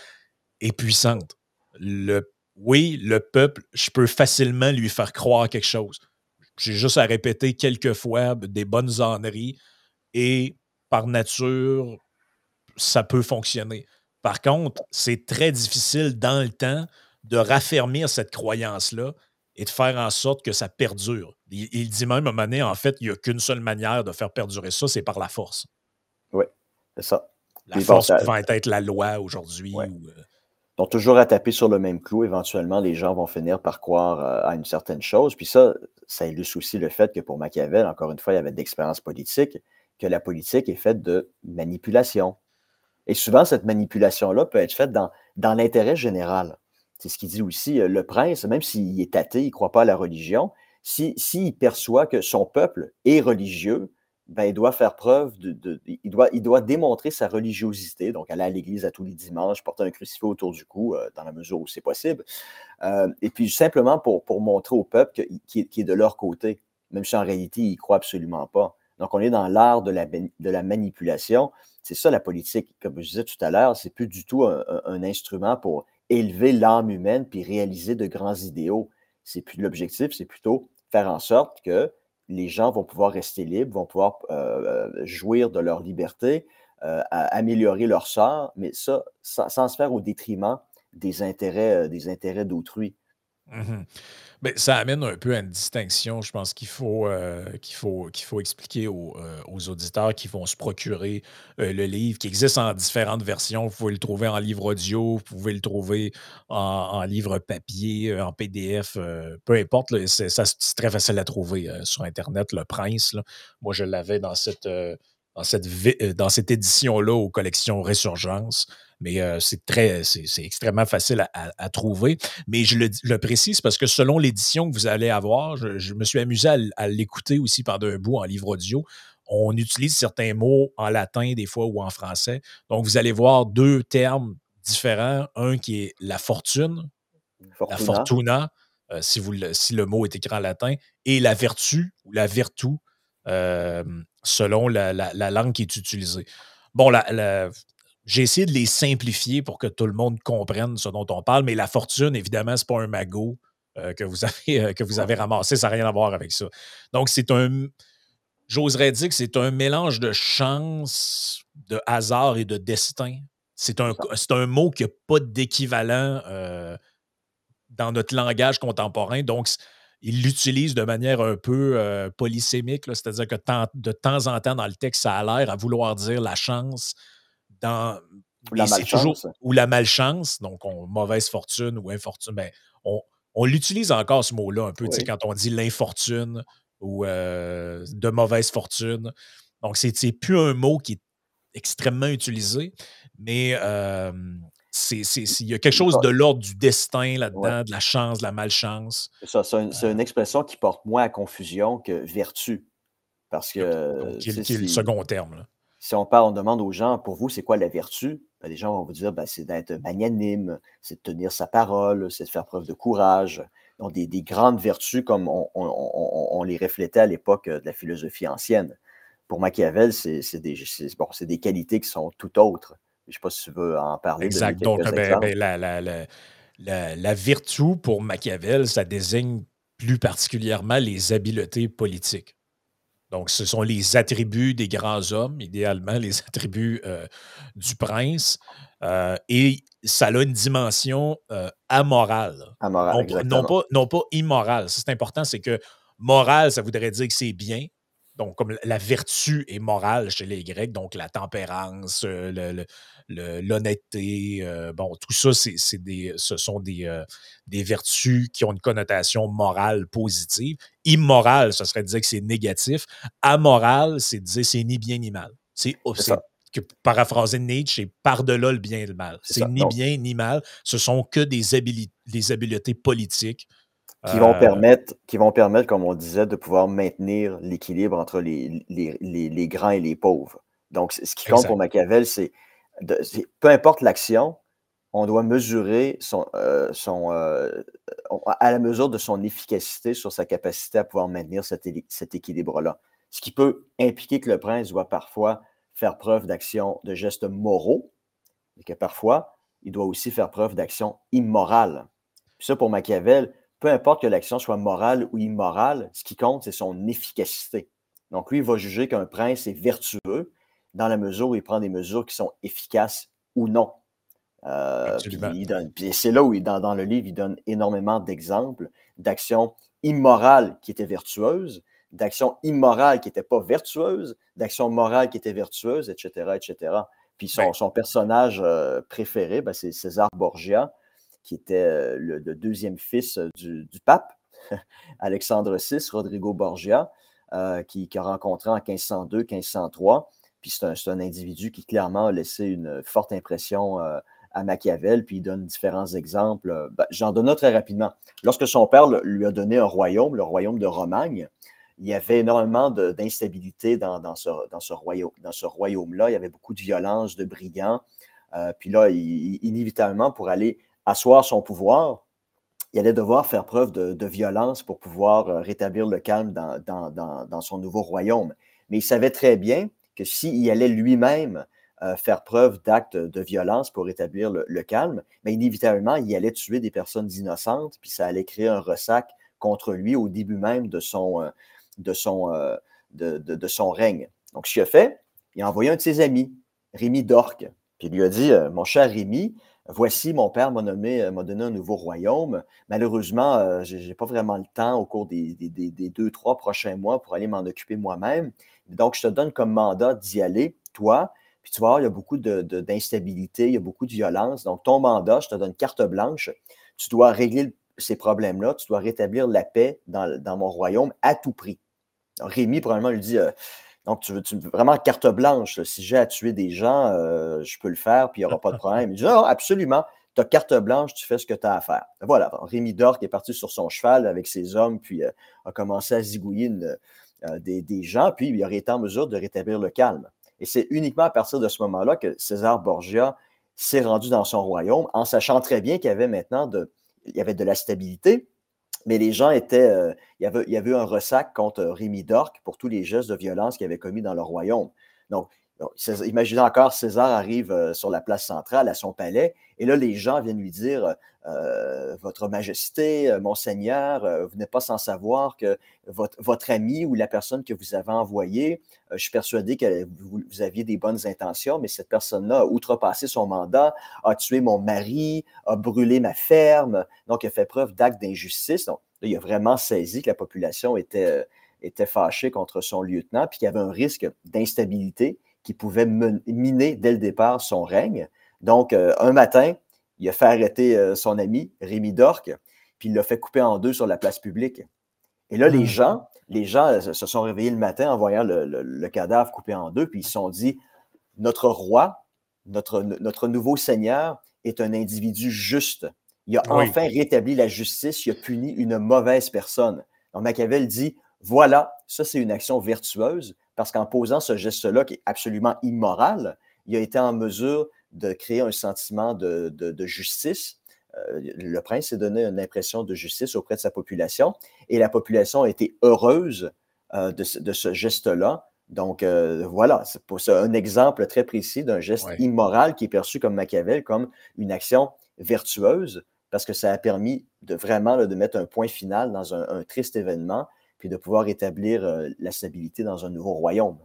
[SPEAKER 1] est puissante. Le oui, le peuple, je peux facilement lui faire croire quelque chose. J'ai juste à répéter quelques fois des bonnes âneries et par nature, ça peut fonctionner. Par contre, c'est très difficile dans le temps de raffermir cette croyance-là et de faire en sorte que ça perdure. Il il dit même à un moment donné, en fait, il y a qu'une seule manière de faire perdurer ça, c'est par la force.
[SPEAKER 2] Ouais, c'est ça.
[SPEAKER 1] La
[SPEAKER 2] Puis bon,
[SPEAKER 1] force
[SPEAKER 2] ça
[SPEAKER 1] pouvant être la loi aujourd'hui
[SPEAKER 2] Ouais.
[SPEAKER 1] ou, heu
[SPEAKER 2] Donc toujours à taper sur le même clou, éventuellement, les gens vont finir par croire, heu, à une certaine chose. Puis ça, ça illustre aussi le fait que pour Machiavel, encore une fois, il y avait de l'expérience politique, que la politique est faite de manipulation. Et souvent, cette manipulation-là peut être faite dans dans l'intérêt général. C'est ce qu'il dit aussi, heu, le prince, même s'il est athée, il croit pas à la religion, si s'il perçoit que son peuple est religieux, ben, il doit faire preuve de il doit il doit démontrer sa religiosité, donc aller à l'église à tous les dimanches, porter un crucifix autour du cou, heu, dans la mesure où c'est possible. Heu, et puis simplement pour pour montrer au peuple qu'il est de leur côté, même si en réalité, il y croit absolument pas. Donc on est dans l'art de la bani de la manipulation. C'est ça la politique. Comme je disais tout à l'heure, c'est plus du tout un instrument pour élever l'âme humaine puis réaliser de grands idéaux. C'est plus l'objectif, c'est plutôt faire en sorte que les gens vont pouvoir rester libres, vont pouvoir, heu heu, jouir de leur liberté, heu, a améliorer leur sort, mais ça, sans se faire au détriment des intérêts, des intérêts d'autrui.
[SPEAKER 1] Mmh mh. Beh, ça amène un peu à une distinction, je pense qu'il faut, heu, qu'il faut qu'il faut expliquer aux, aux auditeurs qui vont se procurer, heu, le livre, qui existe en différentes versions. Vous pouvez le trouver en livre audio, vous pouvez le trouver en livre papier, en PDF, peu importe c'est très facile à trouver, sur internet, Le Prince. Moi, je l'avais dans cette, cette, dans cette édition-là aux collections Résurgence mais c'est très, c'est extrêmement facile à, trouver. Mais je le, précise parce que selon l'édition que vous allez avoir, je, me suis amusé à, l'écouter aussi pendant un bout en livre audio. On utilise certains mots en latin des fois ou en français. Donc, vous allez voir deux termes différents. Un qui est la fortune, la fortuna, si, vous, si le mot est écrit en latin, et la vertu ou la vertu, selon la, langue qui est utilisée. Bon, la, j'ai essayé de les simplifier pour que tout le monde comprenne ce dont on parle, mais la fortune, évidemment, ce n'est pas un magot euh, que, vous avez, euh, que vous avez ramassé, ça n'a rien à voir avec ça. Donc, c'est un. J'oserais dire que c'est un mélange de chance, de hasard et de destin. C'est un, un mot qui n'a pas d'équivalent euh, dans notre langage contemporain. Donc, il l'utilise de manière un peu polysémique, c'est-à-dire que de temps en temps, dans le texte, ça a l'air à vouloir dire la chance, dans.
[SPEAKER 2] Ou la malchance.
[SPEAKER 1] ou la malchance, donc mauvaise fortune ou infortune. Ben, on, l'utilise encore ce mot-là un peu, quand on dit l'infortune ou euh, de mauvaise fortune. Donc, c'est plus un mot qui est extrêmement utilisé, mais il y a quelque chose de l'ordre du destin là-dedans, de la chance, de la malchance.
[SPEAKER 2] C'est une, euh une, expression qui porte moins à confusion que vertu. Parce que.
[SPEAKER 1] qui, est, le second terme. Là
[SPEAKER 2] si on parle, on demande aux gens, pour vous, c'est quoi la vertu? Ben, les gens vont vous dire, ben, c'est d'être magnanime, c'est de tenir sa parole, c'est de faire preuve de courage. Donc, des, grandes vertus comme on, les reflétait à l'époque de la philosophie ancienne. Pour Machiavel, c'est des, des qualités qui sont tout autres. Je ne sais pas si tu veux en parler.
[SPEAKER 1] Exact. Donc, ben, ben, la, la vertu pour Machiavel, ça désigne plus particulièrement les habiletés politiques. Donc, ce sont les attributs des grands hommes, idéalement les attributs euh, du prince. Euh, et ça a une dimension euh, amorale.
[SPEAKER 2] Amorale,
[SPEAKER 1] non, pas, non pas immorale. C'est important, c'est que moral, ça voudrait dire que c'est bien. Donc, comme la vertu est morale chez les Grecs, donc la tempérance, le, l'honnêteté, euh, bon, tout ça, c'est des, ce sont des, euh, des vertus qui ont une connotation morale positive. Immoral, ce serait de dire que c'est négatif. Amoral, c'est de dire c'est ni bien ni mal. C'est que paraphraser Nietzsche, c'est par-delà le bien et le mal. C'est ni bien ni mal. Ce sont que des, habiletés, des habiletés politiques.
[SPEAKER 2] Qui vont, euh, permettre, qui vont permettre, comme on disait, de pouvoir maintenir l'équilibre entre les, les, les, grands et les pauvres. Donc, ce qui compte pour Machiavel, c'est peu importe l'action, on doit mesurer euh, euh, à la mesure de son efficacité sur sa capacité à pouvoir maintenir cet, équilibre-là. Ce qui peut impliquer que le prince doit parfois faire preuve d'action, de gestes moraux, et que parfois, il doit aussi faire preuve d'action immorale. Puis ça, pour Machiavel, peu importe que l'action soit morale ou immorale, ce qui compte, c'est son efficacité. Donc, lui, il va juger qu'un prince est vertueux dans la mesure où il prend des mesures qui sont efficaces ou non. Euh, c'est là où, dans, dans, le livre, il donne énormément d'exemples d'actions immorales qui étaient vertueuses, d'actions immorales qui n'étaient pas vertueuses, d'actions morales qui étaient vertueuses, etc., etc. Puis son, son personnage euh, préféré, ben, c'est César Borgia, qui était euh, le, deuxième fils du, du pape, Alexandre VI, Rodrigo Borgia, qui, qui, a rencontré en 1502-1503 puis c'est un, individu qui clairement a laissé une forte impression euh, à Machiavel, puis il donne différents exemples. Euh, ben, j'en donne un très rapidement. Lorsque son père lui a donné un royaume, le royaume de Romagne, il y avait énormément d'instabilité dans, ce, royaume-là. il y avait beaucoup de violence, de brigands. Euh, puis là, inévitablement, pour aller asseoir son pouvoir, il allait devoir faire preuve de, violence pour pouvoir rétablir le calme dans, son nouveau royaume. Mais il savait très bien que s'il allait lui-même euh, faire preuve d'actes de violence pour rétablir le, calme, mais inévitablement, il allait tuer des personnes innocentes, puis ça allait créer un ressac contre lui au début même de son, euh, euh, règne. Donc, ce qu'il a fait, il a envoyé un de ses amis, Rémi d'Orque, puis il lui a dit Mon cher Rémi, voici, mon père m'a nommé, m'a donné un nouveau royaume. Malheureusement, je n'ai pas vraiment le temps au cours des, deux, trois prochains mois pour aller m'en occuper moi-même. Donc, je te donne comme mandat d'y aller, toi. Puis tu voir, il y a beaucoup d'instabilité, il y a beaucoup de violence. Donc, ton mandat, je te donne carte blanche. Tu dois régler ces problèmes-là. Tu dois rétablir la paix dans, mon royaume à tout prix. Rémi, probablement, lui dit euh, Donc, tu veux, tu veux vraiment carte blanche. Si j'ai à tuer des gens, euh, je peux le faire, puis il n'y aura pas de problème. Il dit, ah, absolument, tu as carte blanche, tu fais ce que tu as à faire. Voilà, Rémi Dork est parti sur son cheval avec ses hommes, puis euh, a commencé à zigouiller des, des, gens, puis il aurait été en mesure de rétablir le calme. Et c'est uniquement à partir de ce moment-là que César Borgia s'est rendu dans son royaume, en sachant très bien qu'il y avait maintenant de, la stabilité, mais les gens étaient. Euh, il, y avait, il y avait un ressac contre Rémi d'Orc pour tous les gestes de violence qu'il avait commis dans le royaume. Donc, imaginez encore, César arrive euh, sur la place centrale à son palais, et là, les gens viennent lui dire euh, Votre Majesté, Monseigneur, vous n'êtes pas sans savoir que votre, ami ou la personne que vous avez envoyée, je suis persuadé que vous, aviez des bonnes intentions, mais cette personne-là a outrepassé son mandat, a tué mon mari, a brûlé ma ferme, donc a fait preuve d'actes d'injustice. Donc, là, il a vraiment saisi que la population était, était fâchée contre son lieutenant, puis qu'il y avait un risque d'instabilité qui pouvait miner dès le départ son règne. Donc, euh, un matin, il a fait arrêter euh, son ami, Rémi Dorque, puis il l'a fait couper en deux sur la place publique. Et là, les mmh. gens, les gens euh, se sont réveillés le matin en voyant le, cadavre coupé en deux, puis ils se sont dit Notre roi, notre, notre nouveau seigneur, est un individu juste. Il a enfin rétabli la justice, il a puni une mauvaise personne. Donc, Machiavel dit Voilà, ça, c'est une action vertueuse parce qu'en posant ce geste-là, qui est absolument immoral, il a été en mesure de créer un sentiment de, justice. Euh, le prince s'est donné une impression de justice auprès de sa population et la population a été heureuse euh, de, ce geste-là. Donc euh, voilà, c'est un exemple très précis d'un geste immoral qui est perçu comme Machiavel, comme une action vertueuse, parce que ça a permis de vraiment de mettre un point final dans un triste événement puis de pouvoir établir euh, la stabilité dans un nouveau royaume.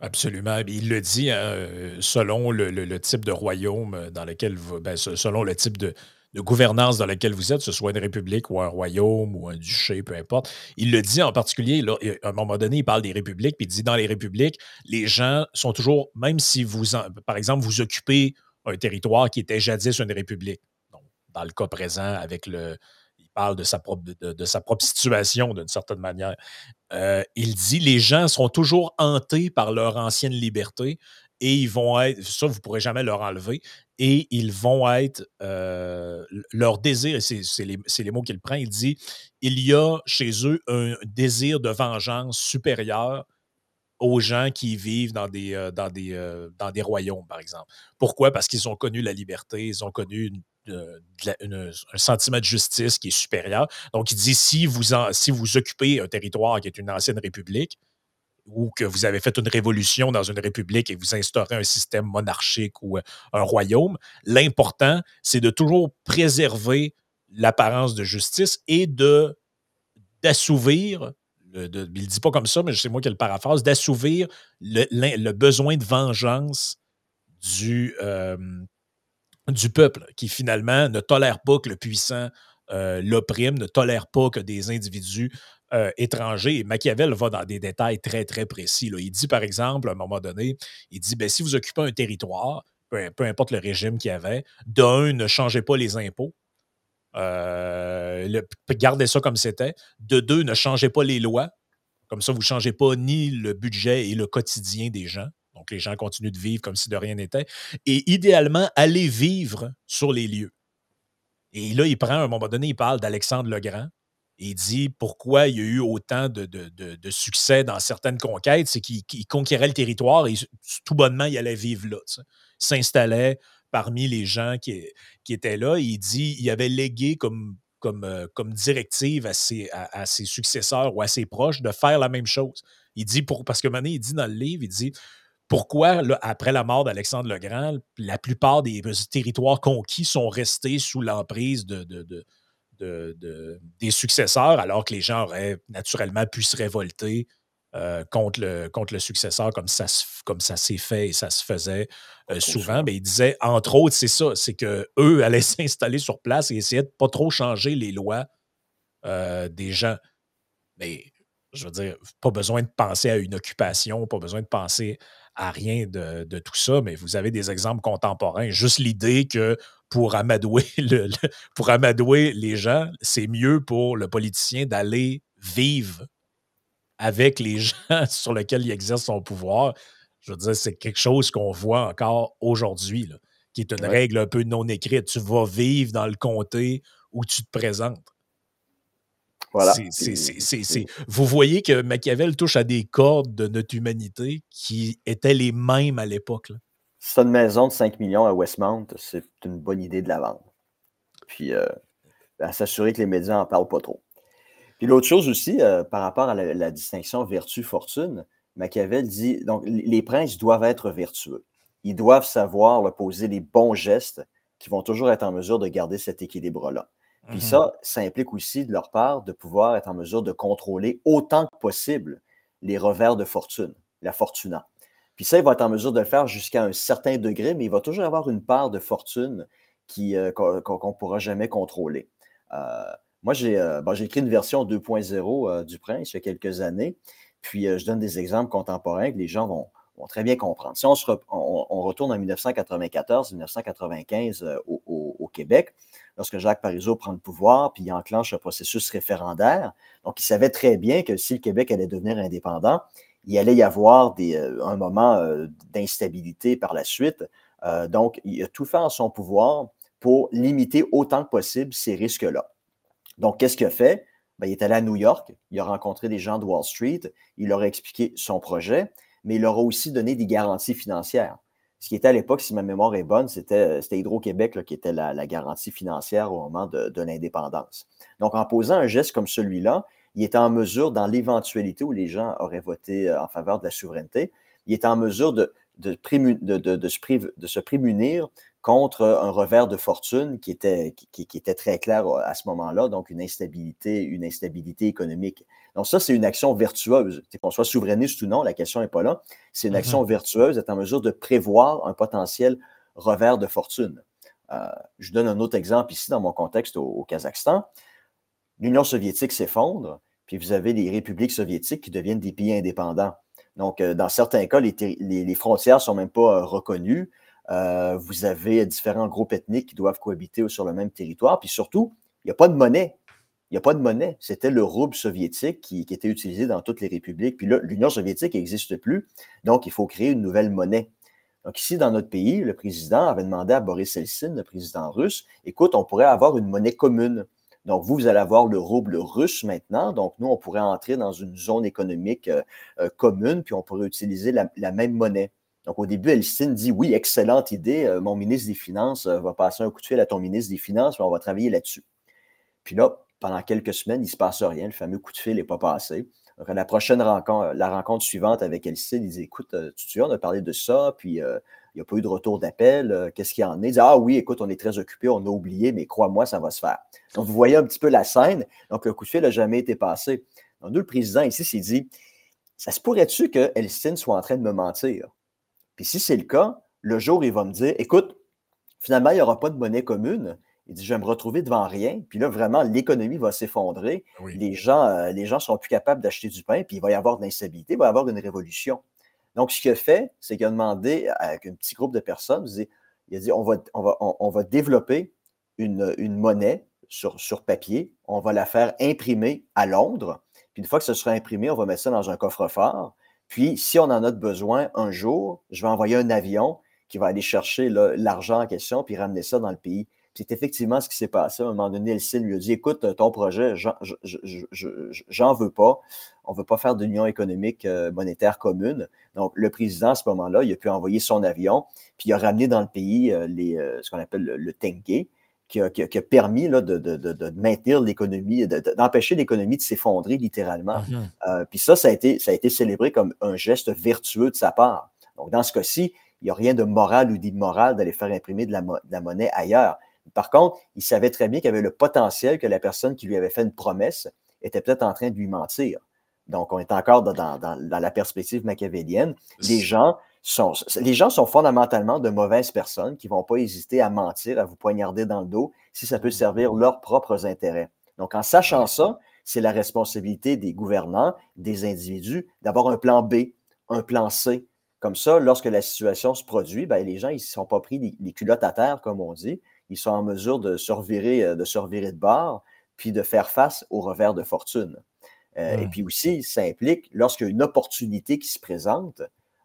[SPEAKER 1] Absolument. Il le dit, selon le, type de royaume dans lequel vous, ben, selon le type de, gouvernance dans lequel vous êtes, que ce soit une république ou un royaume ou un duché, peu importe. Il le dit en particulier, à un moment donné, il parle des républiques, puis il dit dans les républiques, les gens sont toujours, même si vous, par exemple, vous occupez un territoire qui était jadis une république, donc dans le cas présent avec le, parle de sa propre, situation d'une certaine manière. Euh, il dit les gens sont toujours hantés par leur ancienne liberté et ils vont être, ça vous ne pourrez jamais leur enlever, et ils vont être, euh, leur désir, c'est les, les, mots qu'il prend, il dit, il y a chez eux un désir de vengeance supérieur aux gens qui vivent dans des, euh, dans des, dans des royaumes, par exemple. Pourquoi? Parce qu'ils ont connu la liberté, ils ont connu une un sentiment de justice qui est supérieur. Donc, il dit si vous, si vous occupez un territoire qui est une ancienne république, ou que vous avez fait une révolution dans une république et vous instaurez un système monarchique ou euh, un royaume, l'important, c'est de toujours préserver l'apparence de justice et de d'assouvir, il ne dit pas comme ça, mais c'est moi qui le paraphrase, d'assouvir le, besoin de vengeance du, euh, du peuple qui finalement ne tolère pas que le puissant euh, l'opprime, ne tolère pas que des individus euh, étrangers. Machiavel va dans des détails très, très précis. Il dit, par exemple, à un moment donné, il dit, ben, si vous occupez un territoire, peu, importe le régime qu'il y avait, d'un, ne changez pas les impôts. Euh, gardez ça comme c'était. De deux, ne changez pas les lois. Comme ça, vous ne changez pas ni le budget et le quotidien des gens. Les gens continuent de vivre comme si de rien n'était. Et idéalement, aller vivre sur les lieux. Et là, il prend, à un moment donné, il parle d'Alexandre le Grand. Et il dit pourquoi il y a eu autant de, succès dans certaines conquêtes, c'est qu'il conquérait le territoire et tout bonnement, il allait vivre là. Il s'installait parmi les gens qui, étaient là. il dit il avait légué comme, comme, euh, comme directive à ses, successeurs ou à ses proches de faire la même chose. Il dit, pour, parce que maintenant, il dit dans le livre, il dit pourquoi, après la mort d'Alexandre le Grand, la plupart des territoires conquis sont restés sous l'emprise de, des successeurs, alors que les gens auraient naturellement pu se révolter euh, contre, le, contre le successeur, comme ça, comme ça s'est fait et ça se faisait euh, souvent. Mais il disait, entre autres, c'est ça, c'est qu'eux allaient s'installer sur place et essayer de pas trop changer les lois euh, des gens. Mais je veux dire, pas besoin de penser à une occupation, pas besoin de penser à rien de, tout ça, mais vous avez des exemples contemporains. Juste l'idée que pour amadouer, pour amadouer les gens, c'est mieux pour le politicien d'aller vivre avec les gens sur lesquels il exerce son pouvoir. Je veux dire, c'est quelque chose qu'on voit encore aujourd'hui, qui est une règle un peu non écrite. Tu vas vivre dans le comté où tu te présentes. Voilà. Vous voyez que Machiavel touche à des cordes de notre humanité qui étaient les mêmes à l'époque.
[SPEAKER 2] C'est une maison de 5 millions à Westmount, c'est une bonne idée de la vendre. Puis, euh, à s'assurer que les médias n'en parlent pas trop. Puis l'autre chose aussi, euh, par rapport à la, distinction vertu-fortune, Machiavel dit, donc les princes doivent être vertueux. Ils doivent savoir poser les bons gestes qui vont toujours être en mesure de garder cet équilibre-là. Puis mmh ça, ça implique aussi de leur part de pouvoir être en mesure de contrôler autant que possible les revers de fortune, la fortuna. Puis ça, il va être en mesure de le faire jusqu'à un certain degré, mais il va toujours avoir une part de fortune euh, qu'on ne pourra jamais contrôler. Euh, moi, euh, j'ai écrit une version 2.0 du Prince il y a quelques années, puis je donne des exemples contemporains que les gens vont, très bien comprendre. Si on, se retourne en 1914-1995 au, au, Québec, lorsque Jacques Parizeau prend le pouvoir, puis il enclenche un processus référendaire. Donc, il savait très bien que si le Québec allait devenir indépendant, il allait y avoir euh, un moment euh, d'instabilité par la suite. Euh, donc, il a tout fait en son pouvoir pour limiter autant que possible ces risques-là. Donc, qu'est-ce qu'il a fait? Ben, il est allé à New York, il a rencontré des gens de Wall Street, il leur a expliqué son projet, mais il leur a aussi donné des garanties financières. Ce qui était à l'époque, si ma mémoire est bonne, c'était Hydro-Québec qui était la, garantie financière au moment de, l'indépendance. Donc, en posant un geste comme celui-là, il était en mesure, dans l'éventualité où les gens auraient voté euh, en faveur de la souveraineté, il était en mesure de, se, prémunir contre un revers de fortune qui était, très clair à ce moment-là, donc une instabilité économique. Donc ça, c'est une action vertueuse. Qu'on soit souverainiste ou non, la question n'est pas là. C'est une action vertueuse d'être en mesure de prévoir un potentiel revers de fortune. Euh, je donne un autre exemple ici dans mon contexte au, Kazakhstan. L'Union soviétique s'effondre, puis vous avez les républiques soviétiques qui deviennent des pays indépendants. Donc, euh, dans certains cas, les, frontières ne sont même pas euh, reconnues. vous avez différents groupes ethniques qui doivent cohabiter sur le même territoire. Puis surtout, il n'y a pas de monnaie. Il n'y a pas de monnaie. C'était le rouble soviétique qui, était utilisé dans toutes les républiques. Puis là, l'Union soviétique n'existe plus. Donc, il faut créer une nouvelle monnaie. Donc, ici, dans notre pays, le président avait demandé à Boris Eltsine, le président russe, écoute, on pourrait avoir une monnaie commune. Donc, vous, vous allez avoir le rouble russe maintenant. Donc, nous, on pourrait entrer dans une zone économique euh, euh, commune, puis on pourrait utiliser la, même monnaie. Donc, au début, Elstine dit Oui, excellente idée. Euh, mon ministre des Finances va passer un coup de fil à ton ministre des Finances, on va travailler là-dessus. Puis là, pendant quelques semaines, il ne se passe rien. Le fameux coup de fil n'est pas passé. Donc, à la prochaine rencontre, la rencontre suivante avec Elsie, il dit Écoute, euh, tu te on a parlé de ça, puis euh, il n'y a pas eu de retour d'appel. Euh, qu'est-ce qu'il en est? Il dit Ah oui, écoute, on est très occupé, on a oublié, mais crois-moi, ça va se faire. Donc, vous voyez un petit peu la scène. Donc, le coup de fil n'a jamais été passé. Donc, nous, le président ici s'est dit Ça se pourrait-tu que Elstine soit en train de me mentir? Puis si c'est le cas, le jour, il va me dire Écoute, finalement, il n'y aura pas de monnaie commune. Il dit, je vais me retrouver devant rien. Puis là, vraiment, l'économie va s'effondrer. Les gens ne euh, les gens seront plus capables d'acheter du pain, puis il va y avoir de l'instabilité, il va y avoir une révolution. Donc, ce qu'il a fait, c'est qu'il a demandé avec un petit groupe de personnes, il a dit, on va, on va, on, va développer une, une monnaie sur, sur, papier, on va la faire imprimer à Londres, puis une fois que ce sera imprimé, on va mettre ça dans un coffre-fort. Puis, si on en a besoin un jour, je vais envoyer un avion qui va aller chercher l'argent en question, puis ramener ça dans le pays. C'est effectivement ce qui s'est passé. À un moment donné, Elsie lui a dit Écoute, ton projet, j'en veux pas. On ne veut pas faire d'union économique euh, monétaire commune. Donc, le président, à ce moment-là, il a pu envoyer son avion, puis il a ramené dans le pays euh, les, euh, ce qu'on appelle le, le Tengue, qui a, permis là, de, maintenir l'économie, d'empêcher l'économie de s'effondrer littéralement. Mm-hmm. puis ça, ça a, été, ça a été célébré comme un geste vertueux de sa part. Donc, dans ce cas-ci, il n'y a rien de moral ou d'immoral d'aller faire imprimer de la, monnaie ailleurs. Par contre, il savait très bien qu'il y avait le potentiel que la personne qui lui avait fait une promesse était peut-être en train de lui mentir. Donc, on est encore dans, la perspective machiavélienne. Les gens, sont, les gens sont fondamentalement de mauvaises personnes qui ne vont pas hésiter à mentir, à vous poignarder dans le dos si ça peut servir leurs propres intérêts. Donc, en sachant ça, c'est la responsabilité des gouvernants, des individus, d'avoir un plan B, un plan C. Comme ça, lorsque la situation se produit, ben, les gens, ils ne sont pas pris les culottes à terre, comme on dit ils sont en mesure de se revirer, euh, de, de bord, puis de faire face au revers de fortune. Euh, et puis aussi, ça implique, lorsqu'il y a une opportunité qui se présente,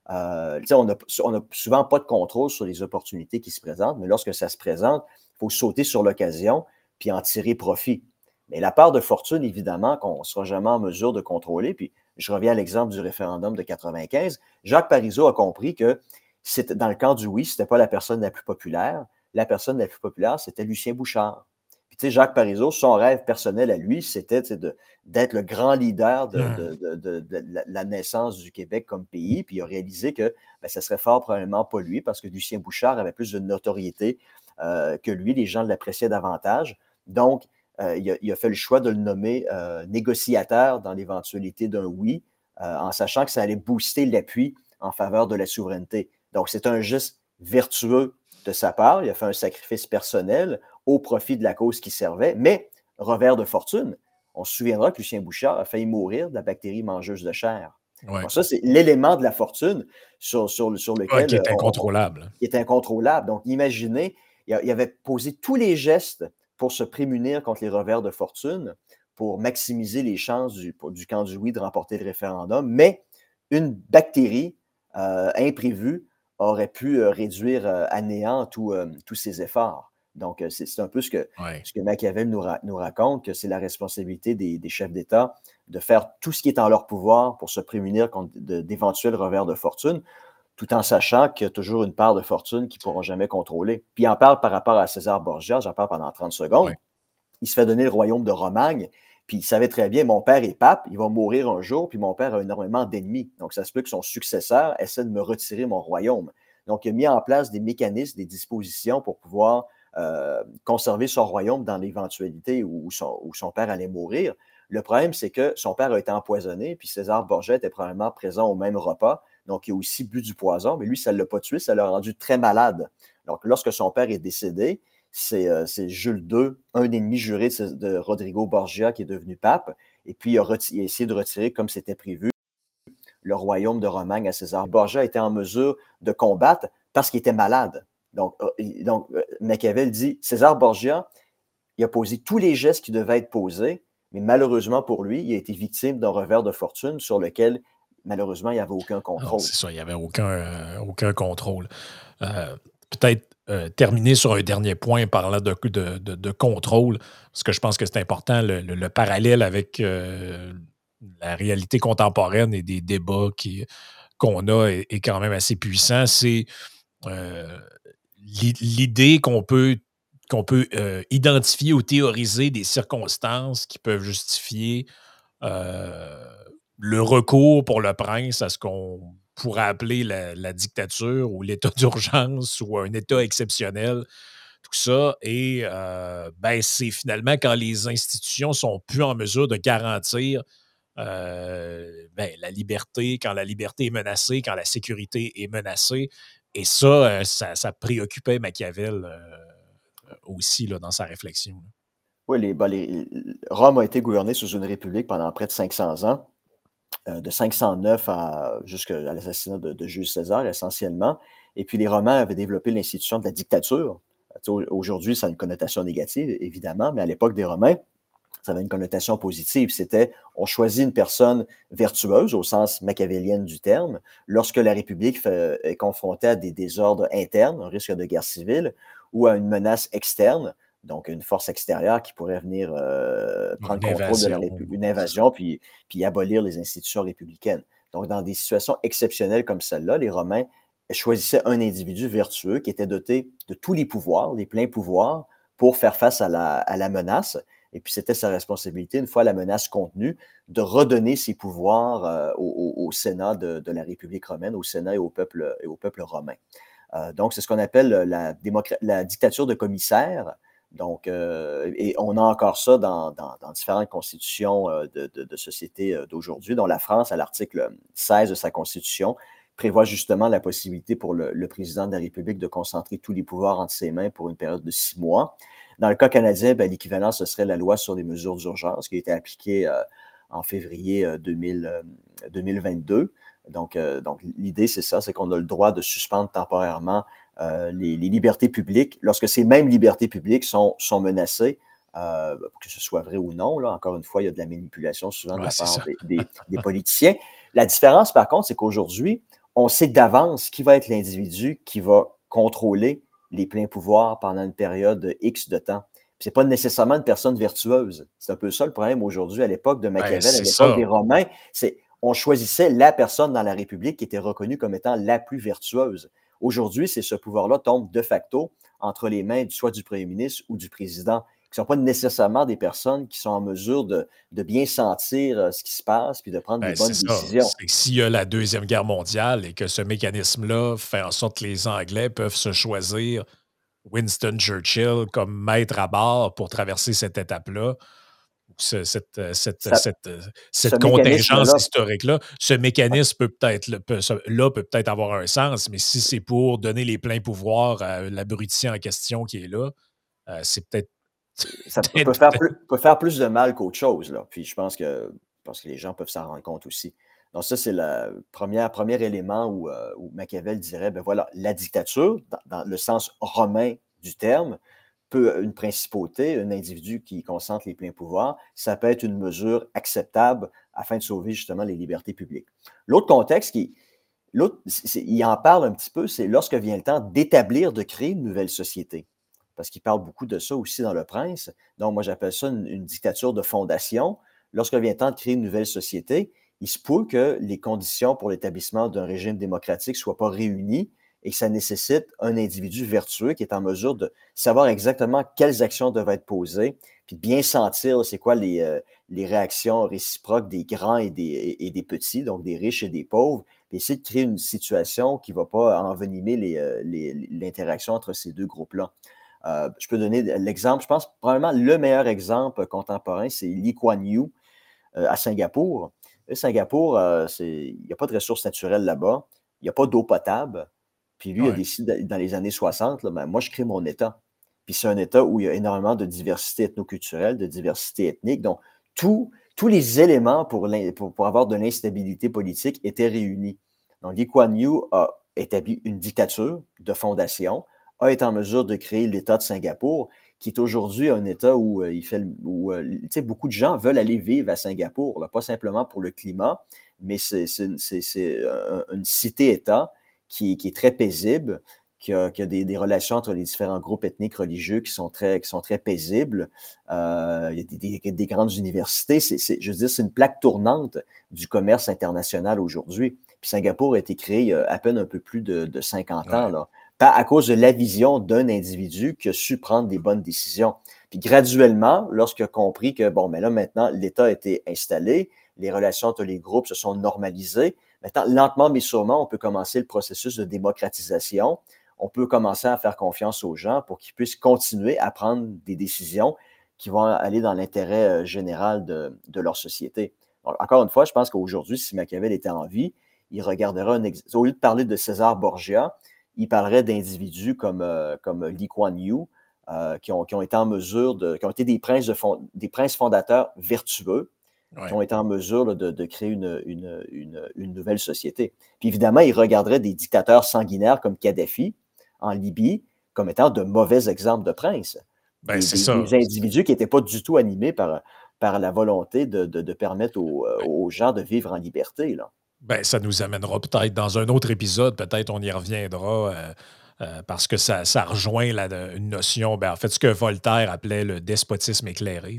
[SPEAKER 2] euh, on n'a souvent pas de contrôle sur les opportunités qui se présentent, mais lorsque ça se présente, il faut sauter sur l'occasion puis en tirer profit. Mais la part de fortune, évidemment, qu'on ne sera jamais en mesure de contrôler. Puis je reviens à l'exemple du référendum de 95. Jacques Parizeau a compris que dans le camp du oui, ce n'était pas la personne la plus populaire. La personne la plus populaire, c'était Lucien Bouchard. Puis, tu sais, Jacques Parizeau, son rêve personnel à lui, c'était d'être le grand leader de, mmh. la naissance du Québec comme pays. Puis, il a réalisé que ben, ça serait fort probablement pas lui, parce que Lucien Bouchard avait plus de notoriété euh, que lui. Les gens l'appréciaient davantage. Donc, euh, il, a, fait le choix de le nommer euh, négociateur dans l'éventualité d'un oui, en sachant que ça allait booster l'appui en faveur de la souveraineté. Donc, c'est un geste vertueux de sa part. Il a fait un sacrifice personnel au profit de la cause qui servait, mais revers de fortune. On se souviendra que Lucien Bouchard a failli mourir de la bactérie mangeuse de chair. ça, c'est l'élément de la fortune sur, sur, sur lequel.
[SPEAKER 1] qui est incontrôlable.
[SPEAKER 2] qui est incontrôlable. Donc, imaginez, il, avait posé tous les gestes pour se prémunir contre les revers de fortune, pour maximiser les chances du, du camp du oui de remporter le référendum, mais une bactérie euh, imprévue aurait pu euh, réduire euh, à néant euh, tous ses efforts. Donc, c'est un peu ce que, ce que Machiavel nous, nous raconte, que c'est la responsabilité des, chefs d'État de faire tout ce qui est en leur pouvoir pour se prémunir contre d'éventuels revers de fortune, tout en sachant qu'il y a toujours une part de fortune qu'ils ne pourront jamais contrôler. Puis il en parle par rapport à César Borgia, j'en parle pendant 30 secondes. Il se fait donner le royaume de Romagne, puis il savait très bien, mon père est pape, il va mourir un jour, puis mon père a énormément d'ennemis. Donc, ça se peut que son successeur essaie de me retirer mon royaume. Donc, il a mis en place des mécanismes, des dispositions pour pouvoir euh, conserver son royaume dans l'éventualité où, son, père allait mourir. Le problème, c'est que son père a été empoisonné, puis César Borgia était probablement présent au même repas. Donc, il a aussi bu du poison, mais lui, ça ne l'a pas tué, ça l'a rendu très malade. Donc, lorsque son père est décédé, euh, c'est Jules II, un ennemi juré de, Rodrigo Borgia, qui est devenu pape. Et puis, il a, essayé de retirer, comme c'était prévu, le royaume de Romagne à César. Borgia était en mesure de combattre parce qu'il était malade. Donc, euh, donc euh, Machiavel dit César Borgia, il a posé tous les gestes qui devaient être posés, mais malheureusement pour lui, il a été victime d'un revers de fortune sur lequel, malheureusement, il n'y avait aucun contrôle.
[SPEAKER 1] C'est ça, il n'y avait aucun, aucun contrôle. Peut-être euh, terminer sur un dernier point parlant de, de, contrôle, parce que je pense que c'est important, le, parallèle avec euh, la réalité contemporaine et des débats qu'on a est, quand même assez puissant. C'est euh, l'idée qu'on peut, qu'on peut identifier ou théoriser des circonstances qui peuvent justifier le recours pour le prince à ce qu'on pourrait appeler la, dictature ou l'état d'urgence ou un état exceptionnel, tout ça. Et euh, ben, c'est finalement quand les institutions sont plus en mesure de garantir euh, ben, la liberté, quand la liberté est menacée, quand la sécurité est menacée. Et ça, euh, ça, préoccupait Machiavel aussi là, dans sa réflexion.
[SPEAKER 2] Oui, ben, les, Rome a été gouvernée sous une république pendant près de 500 ans. Euh, de 509 jusqu'à l'assassinat de, Jules César, essentiellement. Et puis les Romains avaient développé l'institution de la dictature. Aujourd'hui, ça a une connotation négative, évidemment, mais à l'époque des Romains, ça avait une connotation positive. C'était on choisit une personne vertueuse au sens machiavélien du terme lorsque la République est confrontée à des désordres internes, un risque de guerre civile, ou à une menace externe, donc une force extérieure qui pourrait venir euh, prendre le contrôle de la République, une invasion, puis, puis abolir les institutions républicaines. Donc, dans des situations exceptionnelles comme celle-là, les Romains choisissaient un individu vertueux qui était doté de tous les pouvoirs, les pleins pouvoirs, pour faire face à la, menace. Et puis, c'était sa responsabilité, une fois la menace contenue, de redonner ses pouvoirs euh, au, Sénat de, la République romaine, au Sénat et au peuple, et au peuple romain. Euh, donc, c'est ce qu'on appelle la, la, dictature de commissaire. Donc, euh, et on a encore ça dans, différentes constitutions euh, de, sociétés euh, d'aujourd'hui, dont la France, à l'article 16 de sa constitution, prévoit justement la possibilité pour le, président de la République de concentrer tous les pouvoirs entre ses mains pour une période de six mois. Dans le cas canadien, ben, l'équivalent, ce serait la loi sur les mesures d'urgence qui a été appliquée en février 2022. Donc, donc l'idée, c'est ça, c'est qu'on a le droit de suspendre temporairement euh, les, libertés publiques, lorsque ces mêmes libertés publiques sont, sont menacées, que ce soit vrai ou non. Là. Encore une fois, il y a de la manipulation souvent de la part des, politiciens. La différence, par contre, c'est qu'aujourd'hui, on sait d'avance qui va être l'individu qui va contrôler les pleins pouvoirs pendant une période X de temps. Ce n'est pas nécessairement une personne vertueuse. C'est un peu ça le problème aujourd'hui. À l'époque de ben, Machiavel, à l'époque des Romains, c'est on choisissait la personne dans la République qui était reconnue comme étant la plus vertueuse. Aujourd'hui, c'est ce pouvoir-là tombe de facto entre les mains soit du premier ministre ou du président qui ne sont pas nécessairement des personnes qui sont en mesure de, bien sentir euh, ce qui se passe puis de prendre des ben, bonnes décisions.
[SPEAKER 1] S'il y a la Deuxième Guerre mondiale et que ce mécanisme-là fait en sorte que les Anglais peuvent se choisir Winston Churchill comme maître à bord pour traverser cette étape-là, cette, euh, cette, cette, contingence historique-là, ce mécanisme peut peut-être là peut peut-être avoir un sens, mais si c'est pour donner les pleins pouvoirs à l'abruti en question qui est là, euh, c'est peut-être
[SPEAKER 2] ça peut faire, plus, peut faire, plus, de mal qu'autre chose. Là. Puis je pense que, que les gens peuvent s'en rendre compte aussi. Donc, ça, c'est le premier, premier élément où, euh, où, Machiavel dirait ben voilà, la dictature, dans, le sens romain du terme, peut une principauté, un individu qui concentre les pleins pouvoirs, ça peut être une mesure acceptable afin de sauver justement les libertés publiques. L'autre contexte qui, l'autre, il en parle un petit peu, c'est lorsque vient le temps d'établir, de créer une nouvelle société parce qu'il parle beaucoup de ça aussi dans Le Prince. Donc, moi, j'appelle ça une, dictature de fondation. Lorsqu'il vient le temps de créer une nouvelle société, il se peut que les conditions pour l'établissement d'un régime démocratique ne soient pas réunies et que ça nécessite un individu vertueux qui est en mesure de savoir exactement quelles actions doivent être posées, puis bien sentir c'est quoi les, euh, les, réactions réciproques des grands et des, et des, petits, donc des riches et des pauvres, puis essayer de créer une situation qui ne va pas envenimer euh, l'interaction entre ces deux groupes-là. Euh, je peux donner l'exemple, je pense probablement le meilleur exemple contemporain, c'est Lee Kuan Yew à Singapour. Singapour, euh, il n'y a pas de ressources naturelles là-bas, il n'y a pas d'eau potable. Puis lui, il a décidé dans les années 60, ben, moi, je crée mon État. Puis c'est un État où il y a énormément de diversité ethnoculturelle, de diversité ethnique. Donc, tous les éléments pour, pour avoir de l'instabilité politique étaient réunis. Donc, Lee Kuan Yew a établi une dictature de fondation a été en mesure de créer l'État de Singapour, qui est aujourd'hui un État où, euh, il fait, où euh, beaucoup de gens veulent aller vivre à Singapour, pas simplement pour le climat, mais c'est une cité-État qui, est très paisible, qui a, des, relations entre les différents groupes ethniques religieux qui sont très, qui sont très paisibles. Euh, il y a des, grandes universités. je veux dire, c'est une plaque tournante du commerce international aujourd'hui. Puis Singapour a été créé à peine un peu plus de, 50 ans. Là à cause de la vision d'un individu qui a su prendre des bonnes décisions. Puis graduellement, lorsqu'il a compris que, bon, mais là, maintenant, l'État a été installé, les relations entre les groupes se sont normalisées, maintenant, lentement mais sûrement, on peut commencer le processus de démocratisation. On peut commencer à faire confiance aux gens pour qu'ils puissent continuer à prendre des décisions qui vont aller dans l'intérêt euh, général de, leur société. encore une fois, je pense qu'aujourd'hui, si Machiavel était en vie, il regarderait un Au lieu de parler de César Borgia, il parlerait d'individus comme, euh, comme Lee Kuan Yew, euh, qui, ont, été en mesure de, qui ont été des princes, de des princes fondateurs vertueux, qui ont été en mesure de, de, créer une, une, une, nouvelle société. Puis évidemment, il regarderait des dictateurs sanguinaires comme Kadhafi en Libye comme étant de mauvais exemples de princes.
[SPEAKER 1] Ben,
[SPEAKER 2] des, ça. des, individus qui n'étaient pas du tout animés par, par la volonté de, de permettre aux, euh, aux, gens de vivre en liberté. Là.
[SPEAKER 1] Ben, ça nous amènera peut-être dans un autre épisode, peut-être on y reviendra. Euh, euh, parce que ça, ça rejoint une notion, ben, en fait, ce que Voltaire appelait le despotisme éclairé.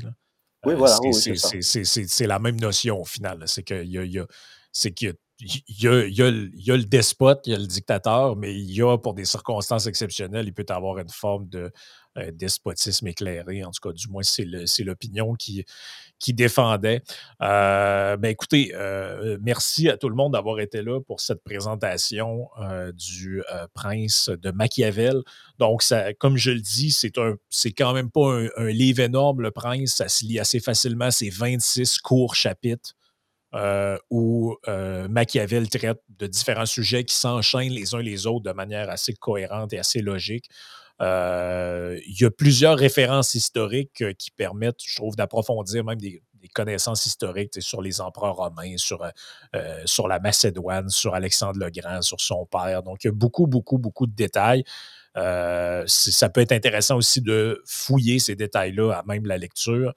[SPEAKER 2] Oui, voilà.
[SPEAKER 1] c'est la même notion au final. C'est qu'il y a, y a, y, a, y, a, le despote, il y a le dictateur, mais il y a, pour des circonstances exceptionnelles, il peut avoir une forme de euh, despotisme éclairé. En tout cas, du moins, c'est l'opinion qui, qui défendait. Euh, ben écoutez, euh, merci à tout le monde d'avoir été là pour cette présentation du prince de Machiavel. Donc, ça, comme je le dis, c'est un c'est quand même pas un, livre énorme, le prince. Ça se lit assez facilement. C'est 26 courts chapitres. Euh, où euh, Machiavel traite de différents sujets qui s'enchaînent les uns les autres de manière assez cohérente et assez logique. Euh, il y a plusieurs références historiques qui permettent, je trouve, d'approfondir même des, connaissances historiques sur les empereurs romains, sur, sur la Macédoine, sur Alexandre le Grand, sur son père. Donc, il y a beaucoup, beaucoup, beaucoup de détails. Euh, ça peut être intéressant aussi de fouiller ces détails-là à même la lecture.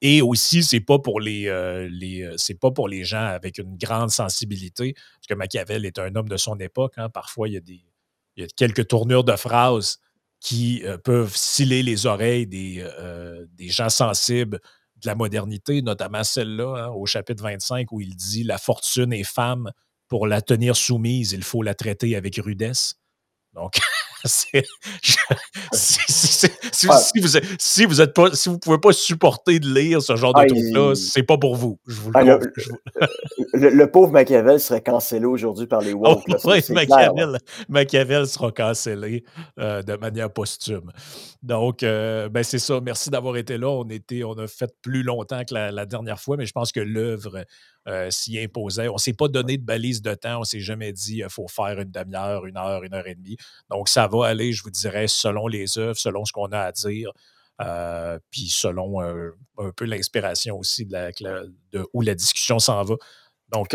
[SPEAKER 1] Et aussi, c'est pas pour les, euh, les c'est pas pour les gens avec une grande sensibilité, parce que Machiavel est un homme de son époque. Hein. Parfois, il y, a des, il y a quelques tournures de phrases qui peuvent sciller les oreilles des, des gens sensibles de la modernité, notamment celle-là, hein, au chapitre 25, où il dit La fortune est femme, pour la tenir soumise, il faut la traiter avec rudesse. Donc, si, vous êtes pas, si vous pouvez pas supporter de lire ce genre de truc-là, c'est pas pour vous.
[SPEAKER 2] le, pauvre Machiavel serait cancellé aujourd'hui par les woke.
[SPEAKER 1] Machiavel, sera cancellé euh, de manière posthume. Donc, euh, ben c'est ça. Merci d'avoir été là. On, était, on a fait plus longtemps que la, dernière fois, mais je pense que l'œuvre euh, s'y imposait. On ne s'est pas donné de balise de temps. On ne s'est jamais dit qu'il faut faire une demi-heure, une heure, une heure et demie. Donc, ça va aller, je vous dirais, selon les œuvres, selon ce qu'on a à dire. Euh, puis selon un peu l'inspiration aussi de, de, où la discussion s'en va. Donc,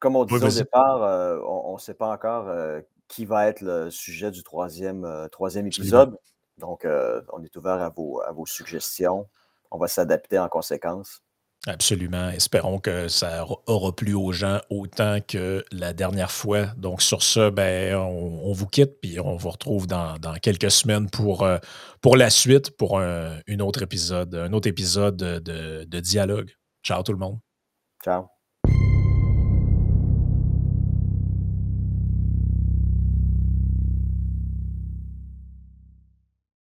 [SPEAKER 2] comme, on disait au départ, on ne sait pas encore qui va être le sujet du troisième, troisième épisode. Donc, euh, on est ouvert à vos, à vos suggestions. On va s'adapter en conséquence.
[SPEAKER 1] Absolument. Espérons que ça aura plu aux gens autant que la dernière fois. Donc, sur ce, ben, on, vous quitte, puis on vous retrouve dans, quelques semaines pour, euh, pour la suite, pour un, autre épisode, un autre épisode de, de dialogue. Ciao tout le monde.
[SPEAKER 2] Ciao.